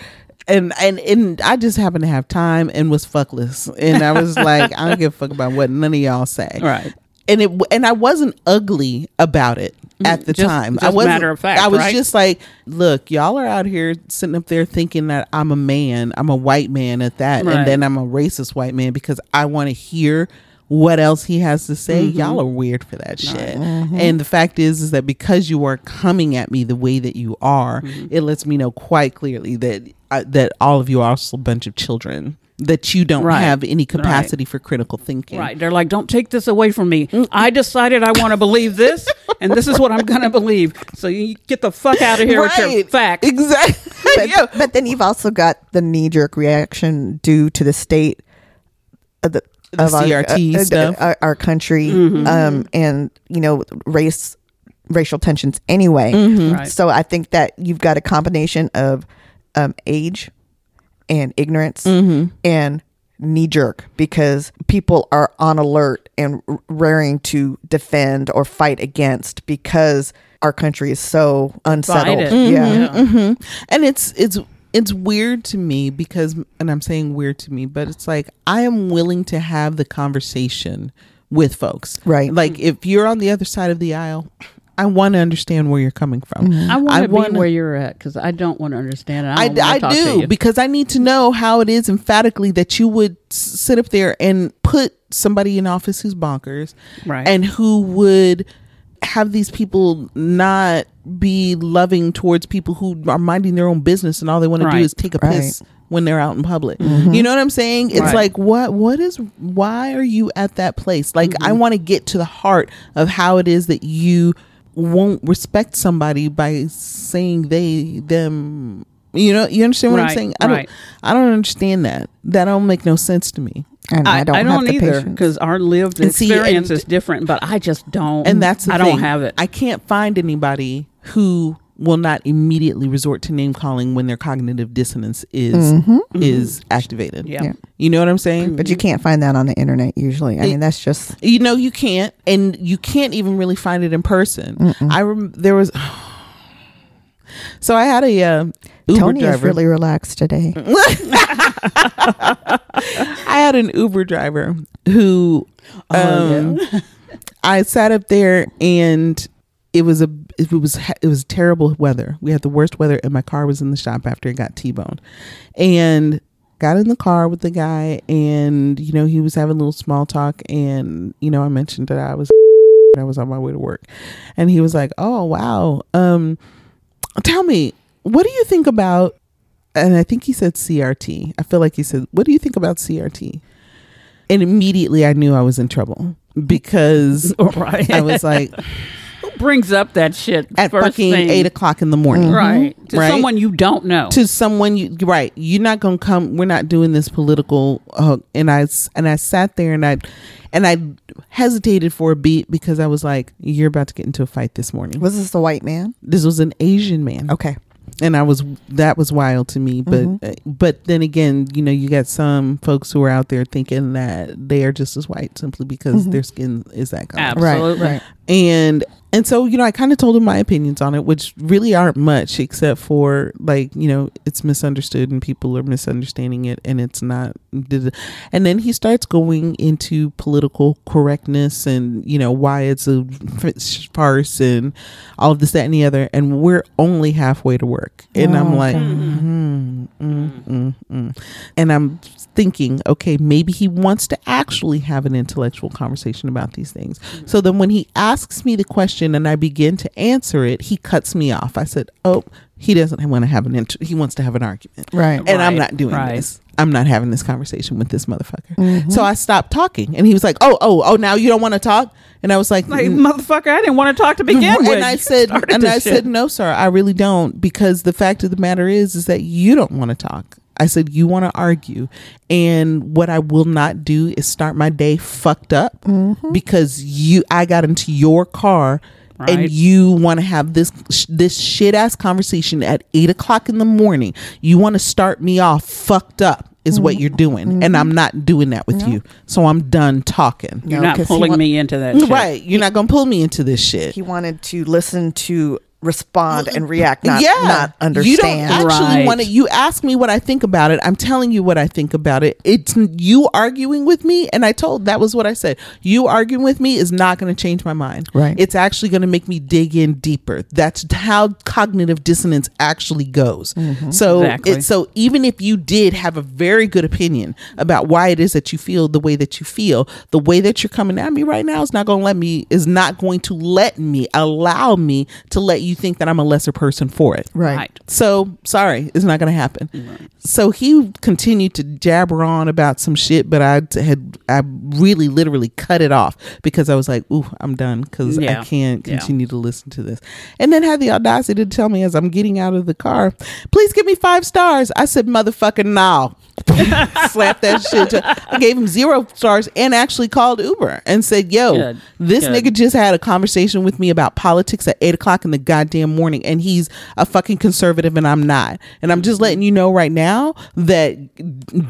And, and and I just happened to have time and was fuckless, and I was like, I don't give a fuck about what none of y'all say, Right. and it and I wasn't ugly about it at the Just- time. I wasn't matter of fact, I was right? just like, look, y'all are out here sitting up there thinking that I'm a man, I'm a white man at that, Right. and then I'm a racist white man because I want to hear what else he has to say. Mm-hmm. Y'all are weird for that shit. And the fact is, is that because you are coming at me the way that you are, Mm-hmm. it lets me know quite clearly that uh, that all of you are also a bunch of children. That you don't Right. have any capacity for critical thinking. Right. They're like, don't take this away from me. I decided I want to believe this, and this is what I'm going to believe. So you get the fuck out of here with your facts. Exactly. But, Yeah. but then you've also got the knee jerk reaction due to the state of the, The of our- CRT uh, uh, stuff. our, our country, Mm-hmm. um, and you know race, racial tensions anyway. Mm-hmm. Right. So I think that you've got a combination of um, age and ignorance Mm-hmm. and knee jerk because people are on alert and raring to defend or fight against because our country is so unsettled. Divided. Yeah. hmm And it's it's it's weird to me because and I'm saying weird to me, but it's like I am willing to have the conversation with folks. Right. Like if you're on the other side of the aisle, I want to understand where you're coming from. Mm-hmm. I want to be wanna- where you're at because I don't want to understand it. I, I, don't I do because I need to know how it is emphatically that you would s- sit up there and put somebody in office who's bonkers Right. and who would have these people not be loving towards people who are minding their own business and all they want to do is take a Right. piss when they're out in public. Mm-hmm. You know what I'm saying? It's Right. like what what is why are you at that place? Like I mm-hmm. want to get to the heart of how it is that you won't respect somebody by saying they them you know you understand what I'm saying? I don't. I don't understand that. That don't make no sense to me. And I, don't, have the either patience. because our lived And see, experience and- is different. But I just don't. And that's the I thing. don't have it. I can't find anybody who will not immediately resort to name calling when their cognitive dissonance is is activated. Yeah. Yeah. You know what I'm saying? But you can't find that on the internet usually. I mean, that's just You know you can't, and you can't even really find it in person. I rem- there was. So I had a uh, Uber Tony is driver. really relaxed today. I had an Uber driver who Oh, um, I sat up there and it was a it was it was terrible weather. We had the worst weather and my car was in the shop after it got T-boned. And got in the car with the guy and you know he was having a little small talk and you know I mentioned that I was I was on my way to work. And he was like, "Oh, wow. Um tell me, what do you think about and I think he said CRT. I feel like he said, "What do you think about CRT?" And immediately I knew I was in trouble because right. I was like, brings up that shit at first fucking thing? eight o'clock in the morning, Right. To Right? someone you don't know. To someone you right, you're not gonna come. We're not doing this political. Uh, and I s- and I sat there and I and I hesitated for a beat because I was like, "You're about to get into a fight this morning." Was this a white man? This was an Asian man. Okay. and I was that was wild to me. But Mhm. uh, but then again, you know, you got some folks who are out there thinking that they are just as white simply because Mhm. their skin is that color. Absolutely. Right. Right. And and so you know, I kind of told him my opinions on it, which really aren't much except for like you know, it's misunderstood and people are misunderstanding it, and it's not. And then he starts going into political correctness and you know why it's a farce and all of this, that, and the other, and we're only halfway to work, and I'm Oh, like, okay. mm, mm, mm, mm. and I'm thinking, okay, maybe he wants to actually have an intellectual conversation about these things. So then when he asks me the question and I begin to answer it, he cuts me off. I said, "Oh, he doesn't want to have an int- he wants to have an argument." Right. And I'm not doing right. this. I'm not having this conversation with this motherfucker. Mhm. So I stopped talking and he was like, "Oh, oh, oh, now you don't want to talk?" And I was like, Like, motherfucker, I didn't want to talk to begin and with. I said, and I shit. said, no, sir, I really don't, because the fact of the matter is, is that you don't want to talk. I said, you want to argue, and what I will not do is start my day fucked up Mm-hmm. because you, I got into your car. Right. And you want to have this sh- this shit ass conversation at eight o'clock in the morning. You want to start me off fucked up is what you're doing, and I'm not doing that with you. So I'm done talking. You're No, not 'cause he pulling wa- me into that shit. Right? You're not gonna pull me into this shit. He wanted to listen to respond and react, not yeah, not understand. You don't actually Right. want to. You ask me what I think about it. I'm telling you what I think about it. It's you arguing with me, and I told that was what I said. You arguing with me is not going to change my mind. Right. It's actually going to make me dig in deeper. That's how cognitive dissonance actually goes. Mm-hmm. So Exactly. it's so even if you did have a very good opinion about why it is that you feel the way that you feel, the way that you're coming at me right now is not going to let me is not going to let me allow me to let you think that I'm a lesser person for it. right. Right. So sorry, it's not going to happen. So he continued to jabber on about some shit, but I had I really literally cut it off because I was like, "Ooh, I'm done," because Yeah. I can't Yeah. continue to listen to this. And then had the audacity to tell me as I'm getting out of the car, "Please give me five stars." I said, "Motherfucking no." Slap that shit. to- I gave him zero stars and actually called Uber and said, "Yo, Good. this Good. nigga just had a conversation with me about politics at eight o'clock in the goddamn morning, and he's a fucking conservative, and I'm not. And I'm just letting you know right now that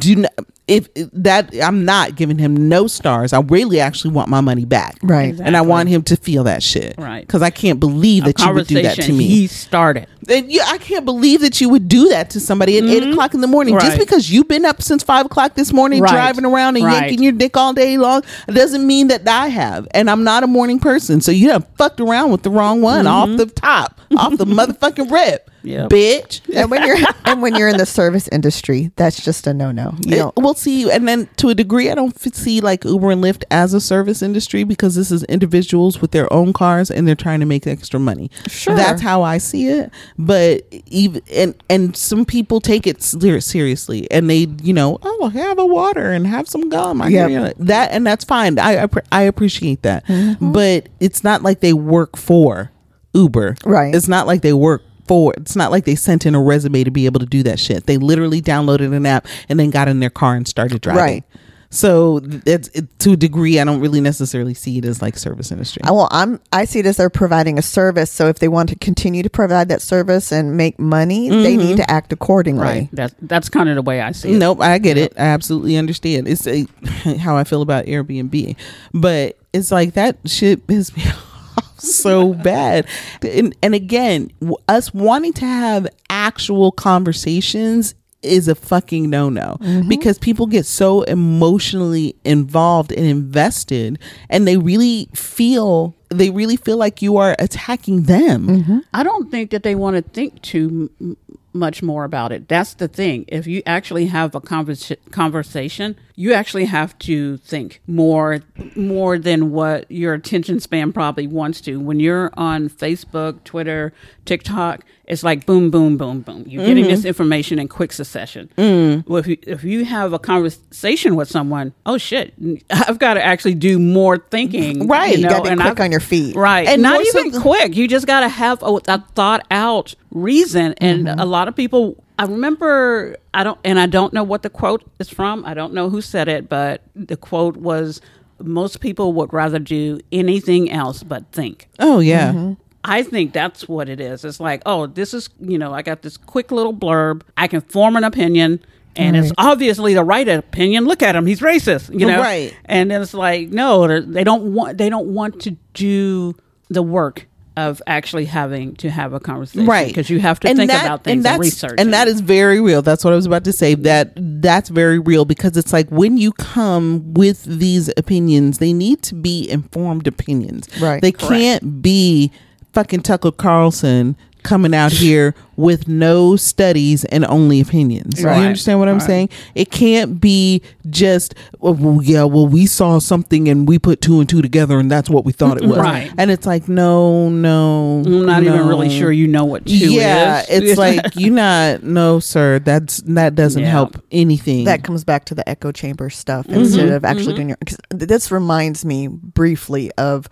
do not, if that I'm not giving him no stars. I really actually want my money back, Right. And I want him to feel that shit, Right. Because I can't believe A that you would do that to me. He started. And yeah, I can't believe that you would do that to somebody at eight o'clock in the morning just Mm-hmm. Because you've been up since five o'clock this morning, Right. driving around and Right. yanking your dick all day long. It doesn't mean that I have, and I'm not a morning person. So you done fucked around with the wrong one off Mm-hmm. the top, off the motherfucking rip. Yep. bitch. and when you're and when you're in the service industry, that's just a no no. You know, we'll see, and then to a degree, I don't f- see like Uber and Lyft as a service industry because this is individuals with their own cars and they're trying to make extra money. Sure. that's how I see it. But even and and some people take it seriously, and they you know oh have a water and have some gum. I Yep. hear that, and that's fine. I I, I appreciate that, Mm-hmm. but it's not like they work for Uber, Right. It's not like they work for it's not like they sent in a resume to be able to do that shit. They literally downloaded an app and then got in their car and started driving. Right. So it's it, to a degree, I don't really necessarily see it as like service industry. I- well, I'm I see it as they're providing a service. So if they want to continue to provide that service and make money, they Mm-hmm. need to act accordingly. Right. That's that's kind of the way I see it. Nope, I get it. I absolutely understand. It's a, how I feel about Airbnb, but it's like that shit pisses me off so bad. And, and again, us wanting to have actual conversations is a fucking no no mm-hmm. because people get so emotionally involved and invested, and they really feel they really feel like you are attacking them. Mm-hmm. I don't think that they want to think too m- much more about it. That's the thing. If you actually have a convers- conversation, you actually have to think more more than what your attention span probably wants to. When you're on Facebook, Twitter, TikTok, it's like boom, boom, boom, boom. You're getting mm-hmm. this information in quick succession. Mm. Well, if you if you have a conversation with someone, oh shit, I've got to actually do more thinking. Right. You You gotta be and quick I've- on your feet. Right. And not more so even quick. You just got to have a, a thought out reason. And mm-hmm. a lot of people, I remember, I don't, and I don't know what the quote is from. I don't know who said it, but the quote was most people would rather do anything else but think. Oh yeah. Mm-hmm. I think that's what it is. It's like, oh, this is, you know, I got this quick little blurb. I can form an opinion. And it's obviously the right opinion. Look at him; he's racist, you know. Right. And then it's like, no, they're- they don't want. They don't want to do the work of actually having to have a conversation, right Because you have to think that- about things and, that's, research. and that is very real that's what i was about to say that that's very real because it's like when you come with these opinions they need to be informed opinions Right. they Correct. can't be fucking tucker carlson coming out here with no studies and only opinions Right. you understand what i'm Right. saying it can't be just well, well, yeah well we saw something and we put two and two together and that's what we thought it was Right. and it's like no no I'm not even really sure you know what two yeah, is. Yeah, it's like you're not no, sir. That's that doesn't Yeah. help anything. That comes back to the echo chamber stuff Mm-hmm. instead of actually doing your. 'cause this reminds me briefly of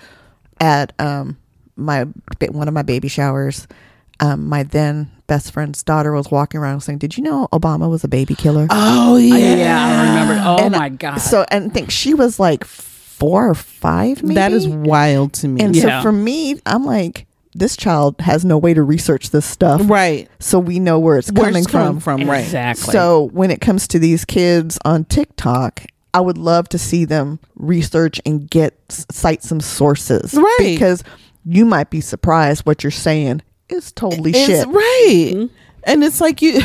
at um my one of my baby showers. Um, my then best friend's daughter was walking around saying, "Did you know Obama was a baby killer?" oh Oh, yeah, yeah, I remember. Oh And my god! So and think she was like four or five. Maybe that is wild to me. And Yeah. so for me, I'm like, this child has no way to research this stuff, right. so we know where it's Where's coming it coming from. from? Right. exactly. So when it comes to these kids on TikTok, I would love to see them research and get cite some sources, Right. Because you might be surprised what you're saying is totally It's shit. right, Mm-hmm. and it's like you.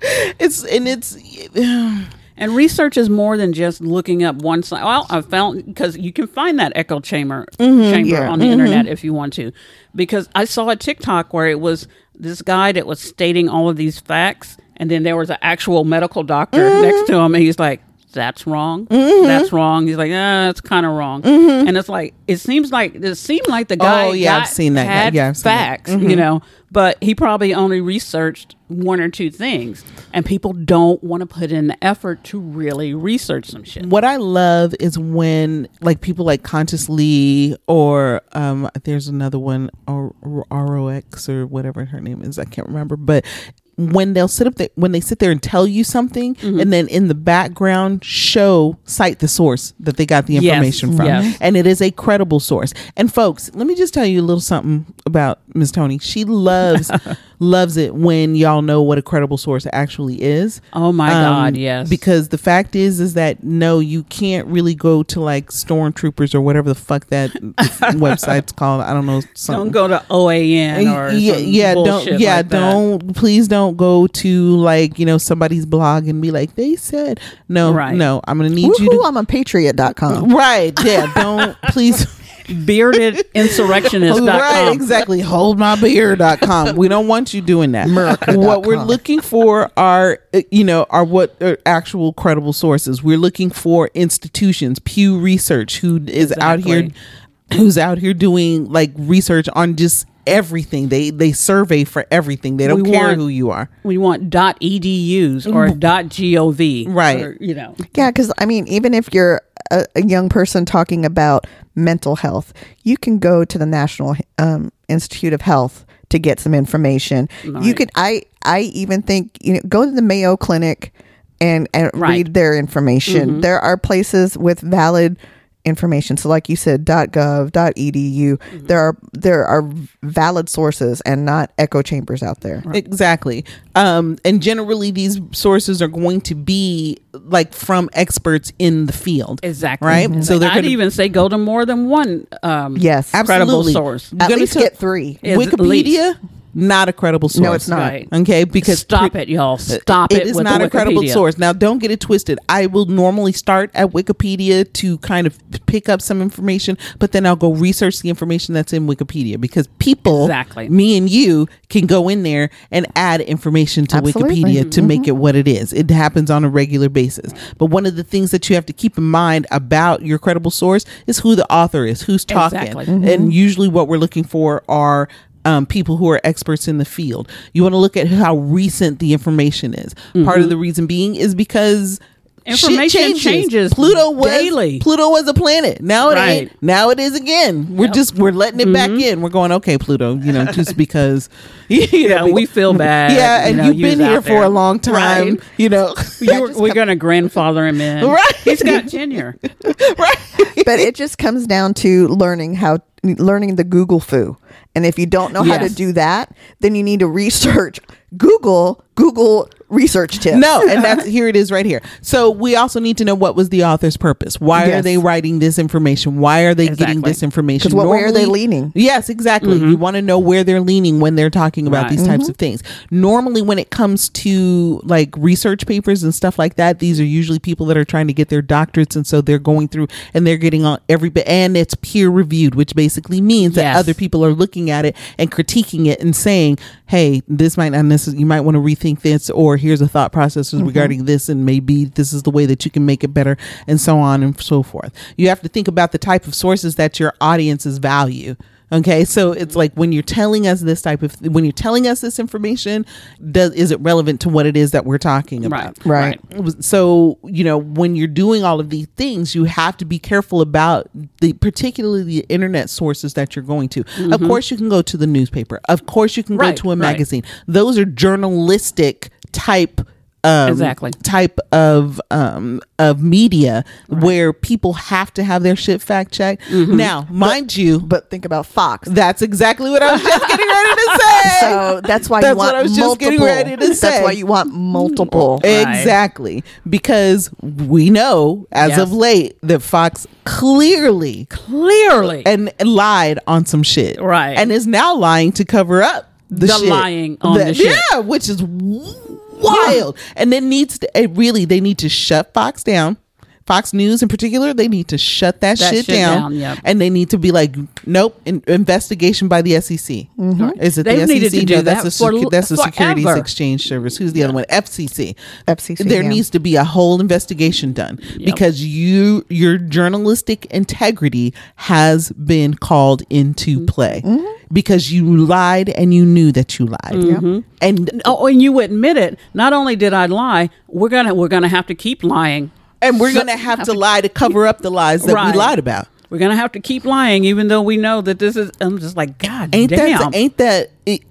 it's and it's And research is more than just looking up one side. Well, I found because you can find that echo chamber mm-hmm. chamber yeah. on the mm-hmm. internet if you want to. Because I saw a TikTok where it was this guy that was stating all of these facts, and then there was an actual medical doctor mm-hmm. next to him, and he's like, "That's wrong. That's wrong." He's like, "Ah, that's kind of wrong." And it's like it seems like it seemed like the guy. Oh, yeah, I've seen that guy. Had Yeah, seen facts, you know, but he probably only researched one or two things, and people don't want to put in the effort to really research some shit. what I love is when like people like Conscious Lee or um there's another one or ROX or whatever her name is I can't remember but when they'll sit up there when they sit there and tell you something Mm-hmm. and then in the background show cite the source that they got the Yes, information from yes. and it is a credible source and folks let me just tell you a little something about Miss Tony she loves loves it when y'all know what a credible source actually is Oh my um, God, yes. Because the fact is, is that no, you can't really go to like stormtroopers or whatever the fuck that website's called. I don't know. Something. Don't go to OAN or yeah, yeah, don't, yeah, like don't. Please don't go to like you know somebody's blog and be like they said no, Right. no. I'm gonna need you to I'm on patriot.com. right. Yeah, don't please. beardedinsurrectionist.com. Right, exactly. hold my Holdmybeer.com. We don't want you doing that. what we're looking for are, uh, you know, are what are actual credible sources. We're looking for institutions, Pew Research, who is out here, who's out here doing like research on just everything. They they survey for everything. They don't We care want- who you are. We want .dot .edus or .dot .gov. Right. or, you know. Yeah, because I mean, even if you're a, a young person talking about mental health, you can go to the National um, Institute of Health to get some information. You could, I, I even think you know, go to the Mayo Clinic and and Right. read their information. There are places with valid information. So, like you said, .gov, .edu. There are there are valid sources and not echo chambers out there. Exactly. Um, and generally, these sources are going to be like from experts in the field. Exactly. Right? So they're I'd gonna- even say go to more than one um, Yes, credible Absolutely. source. At Gonna get three. Is at Wikipedia, not a credible source. No, it's not. Right. Okay, because Stop pre- it, y'all. Uh, Stop it. It is with not the a credible source. Now, don't get it twisted. I will normally start at Wikipedia to kind of pick up some information, but then I'll go research the information that's in Wikipedia because people, Exactly. me and you, can go in there and add information to Absolutely. Wikipedia to mm-hmm. make it what it is. It happens on a regular basis. But one of the things that you have to keep in mind about your credible source is who the author is, who's talking. Exactly. Mm-hmm. And usually what we're looking for are um, people who are experts in the field. You want to look at how recent the information is. Part of the reason being is because Information changes Pluto was daily. Pluto was a planet. Now it ain't. Now it is again. We're just we're letting it back mm-hmm. in. We're going okay, Pluto. You know, just because. You Yeah, we feel bad. Yeah, you and know, you've you been here out for a long time. Right. You know, You were- we're going to grandfather him in. Right. He's got tenure. right? but it just comes down to learning how learning the google fu and if you don't know how to do that then you need to research google google research tips No, and that's here it is right here. So we also need to know what was the author's purpose. Why are they writing this information? Why are they getting this information? 'Cause what way are they leaning? Yes, exactly. Mm-hmm. You want to know where they're leaning when they're talking about Right. these types mm-hmm. of things. Normally, when it comes to like research papers and stuff like that, these are usually people that are trying to get their doctorates, and so they're going through and they're getting on every bit, and it's peer reviewed, which basically means that other people are looking at it and critiquing it and saying, "Hey, this might not necessarily. You might want to rethink this, or here's a thought process regarding this, and maybe this is the way that you can make it better, and so on and so forth." You have to think about the type of sources that your audiences value. Okay, so it's like when you're telling us this type of when you're telling us this information, does is it relevant to what it is that we're talking about? Right. Right. so you know when you're doing all of these things you have to be careful about the particularly the internet sources that you're going to of course you can go to the newspaper of course you can Mm-hmm. Right, go to a right. magazine those are journalistic type um, Exactly. type of um, of media where people have to have their shit fact checked Mm-hmm. now mind you but think about fox that's exactly what i was just getting ready to say so that's why That's you want what I was just multiple. getting ready to say. That's why you want multiple. Right. Exactly. Because we know as Yes. of late that Fox clearly Clearly. and lied on some shit. Right. And is now lying to cover up the, The lying on the shit. Yeah, which is wild. And then needs to it really they need to shut Fox down. Fox News in particular, they need to shut that, That shit, shit down, down, yep. and they need to be like, nope, in, investigation by the SEC. Mm-hmm. Is it They've the needed SEC? to do no, that's that a for secu- that's a Securities. Exchange Service. Who's the other one? FCC. FCC, There yeah. needs to be a whole investigation done because you your journalistic integrity has been called into Mm-hmm. play mm-hmm. because you lied and you knew that you lied. Mm-hmm. And Oh, and you admit it. Not only did I lie, we're gonna we're gonna have to keep lying. And we're gonna have to lie to cover up the lies that Right. we lied about. We're gonna have to keep lying, even though we know that this is. I'm just like, God Ain't damn. that ain't that it,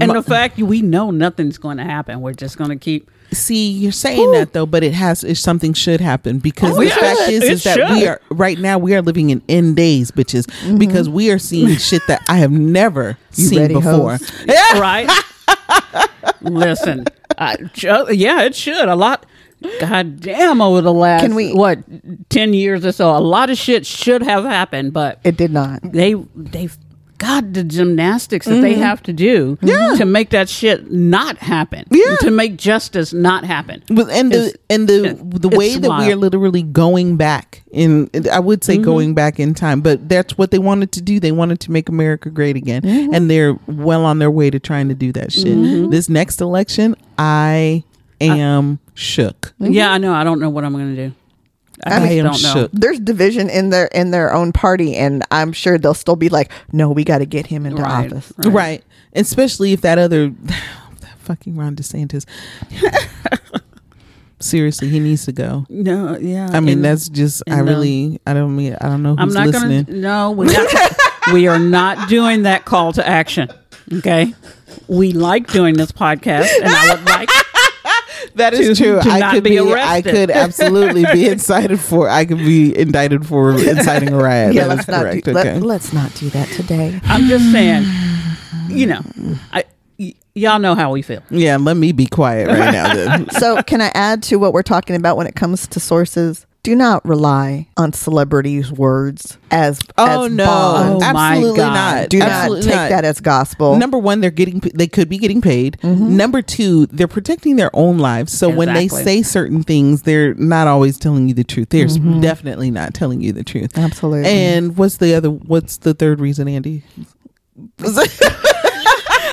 and the fact we know nothing's going to happen. We're just going to keep. See, you're saying that though, but it has if something should happen because Oh, the yeah. fact is, It is that we are right now we are living in end days, bitches, mm-hmm. because we are seeing shit that I have never seen ready, before. Yeah. Right? Listen, I, yeah, it should a lot. God damn! Over the last Can we- what ten years or so, a lot of shit should have happened, but It did not. they they God, the gymnastics that they mm-hmm. have to do to make that shit not happen. Yeah. To make justice not happen. And the It's- and the it- the way that we are literally going back in, I would say mm-hmm. going back in time, but that's what they wanted to do. They wanted to make America great again, mm-hmm. and they're well on their way to trying to do that shit. This next election, I am shook. Yeah, I know. I don't know what I'm going to do. I, I just am don't know. shook. There's division in their in their own party, and I'm sure they'll still be like, "No, we got to get him into Right, office." Right. Especially if that other that fucking Ron DeSantis. Seriously, he needs to go. No, yeah. I mean, and that's just I and, uh, really I don't mean I don't know I'm who's not listening. going to. No, we not, we are not doing that call to action. Okay, we like doing this podcast, and I would like. That is to- true. to I not could be be, I could absolutely be incited for I could be indicted for inciting a riot. Yeah, That let's is not correct. do, okay. let, let's not do that today. I'm just saying. You know, I y- y'all know how we feel. yeah, let me be quiet right now then. so, can I add to what we're talking about when it comes to sources? Do not rely on celebrities' words as Oh as no, bonds. Oh, my absolutely God. not. Do absolutely not take that as gospel. Number one, they're getting they could be getting paid. Mm-hmm. Number two, they're protecting their own lives. So when they say certain things, they're not always telling you the truth. They're mm-hmm. definitely not telling you the truth. Absolutely. And what's the other? What's the third reason, Andy?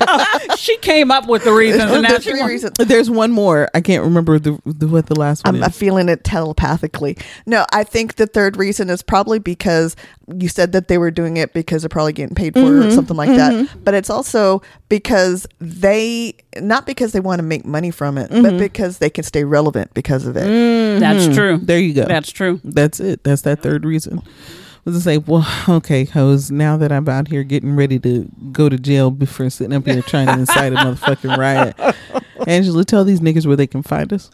She came up with the reasons, and now There's she three wants- reasons. There's one more. I can't remember the, the what the last one I'm, is. I'm feeling it telepathically. No, I think the third reason is probably because you said that they were doing it because they're probably getting paid for it or mm-hmm, something like that. Mm-hmm. But it's also because they, not because they want to make money from it, but mm-hmm. because they can stay relevant because of it. Mm, that's true. There you go. That's true. That's it. That's that third reason. Was to say, well, okay, hoes. Now that I'm out here getting ready to go to jail before sitting up here trying to incite a motherfucking riot, Angela, tell these niggas where they can find us.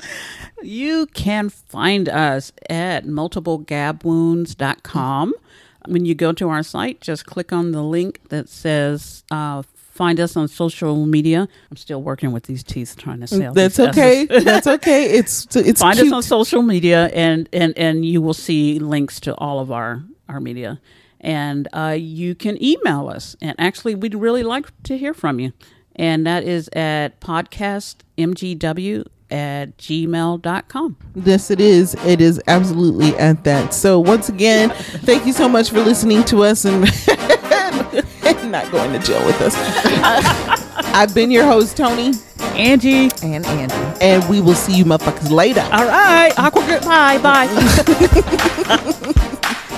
You can find us at multiplegabwounds.com. When you go to our site, just click on the link that says uh, find us on social media. I'm still working with these teeth trying to sell. That's okay. That's okay. It's it's find cute. us on social media and, and, and you will see links to all of our, our media. And uh, you can email us. And actually, we'd really like to hear from you. And that is at podcastmgw at gmail.com. Yes, it is. It is absolutely at that. So once again, thank you so much for listening to us and, not going to jail with us. I've been your host, Tony, Angie. And Andy. and we will see you motherfuckers later. All right. Awkward goodbye. Bye.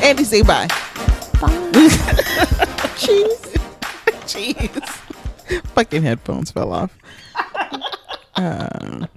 Andy, say bye. Cheese. Jeez. Fucking headphones fell off. Uh,